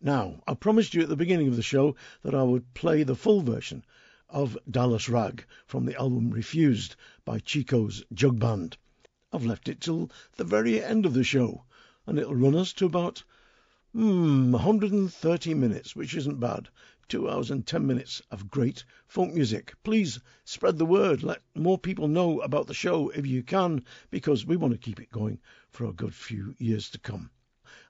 Now, I promised you at the beginning of the show that I would play the full version of Dallas Rag from the album Refused by Chico's Jug Band. I've left it till the very end of the show, and it'll run us to about Hmm, 130 minutes, which isn't bad. Two hours and ten minutes of great folk music. Please spread the word. Let more people know about the show if you can, because we want to keep it going for a good few years to come.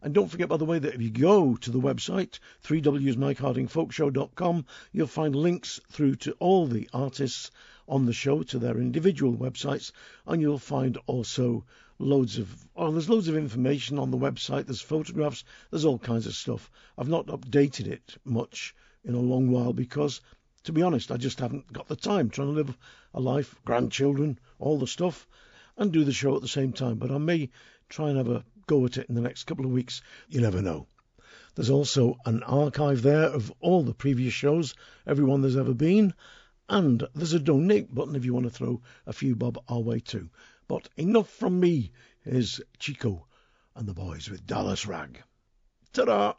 And don't forget, by the way, that if you go to the website, 3wsmikehardingfolkshow.com, you'll find links through to all the artists on the show to their individual websites, and you'll find also loads of oh there's loads of information on the website there's photographs there's all kinds of stuff. I've not updated it much in a long while because to be honest i just haven't got the time trying to live a life grandchildren all the stuff and do the show at the same time. But i may try and have a go at it in the next couple of weeks. You never know. There's also an archive there of all the previous shows everyone there's ever been and there's a donate button if you want to throw a few bob our way too but enough from me. Here's Chico and the boys with Dallas Rag. Ta-da!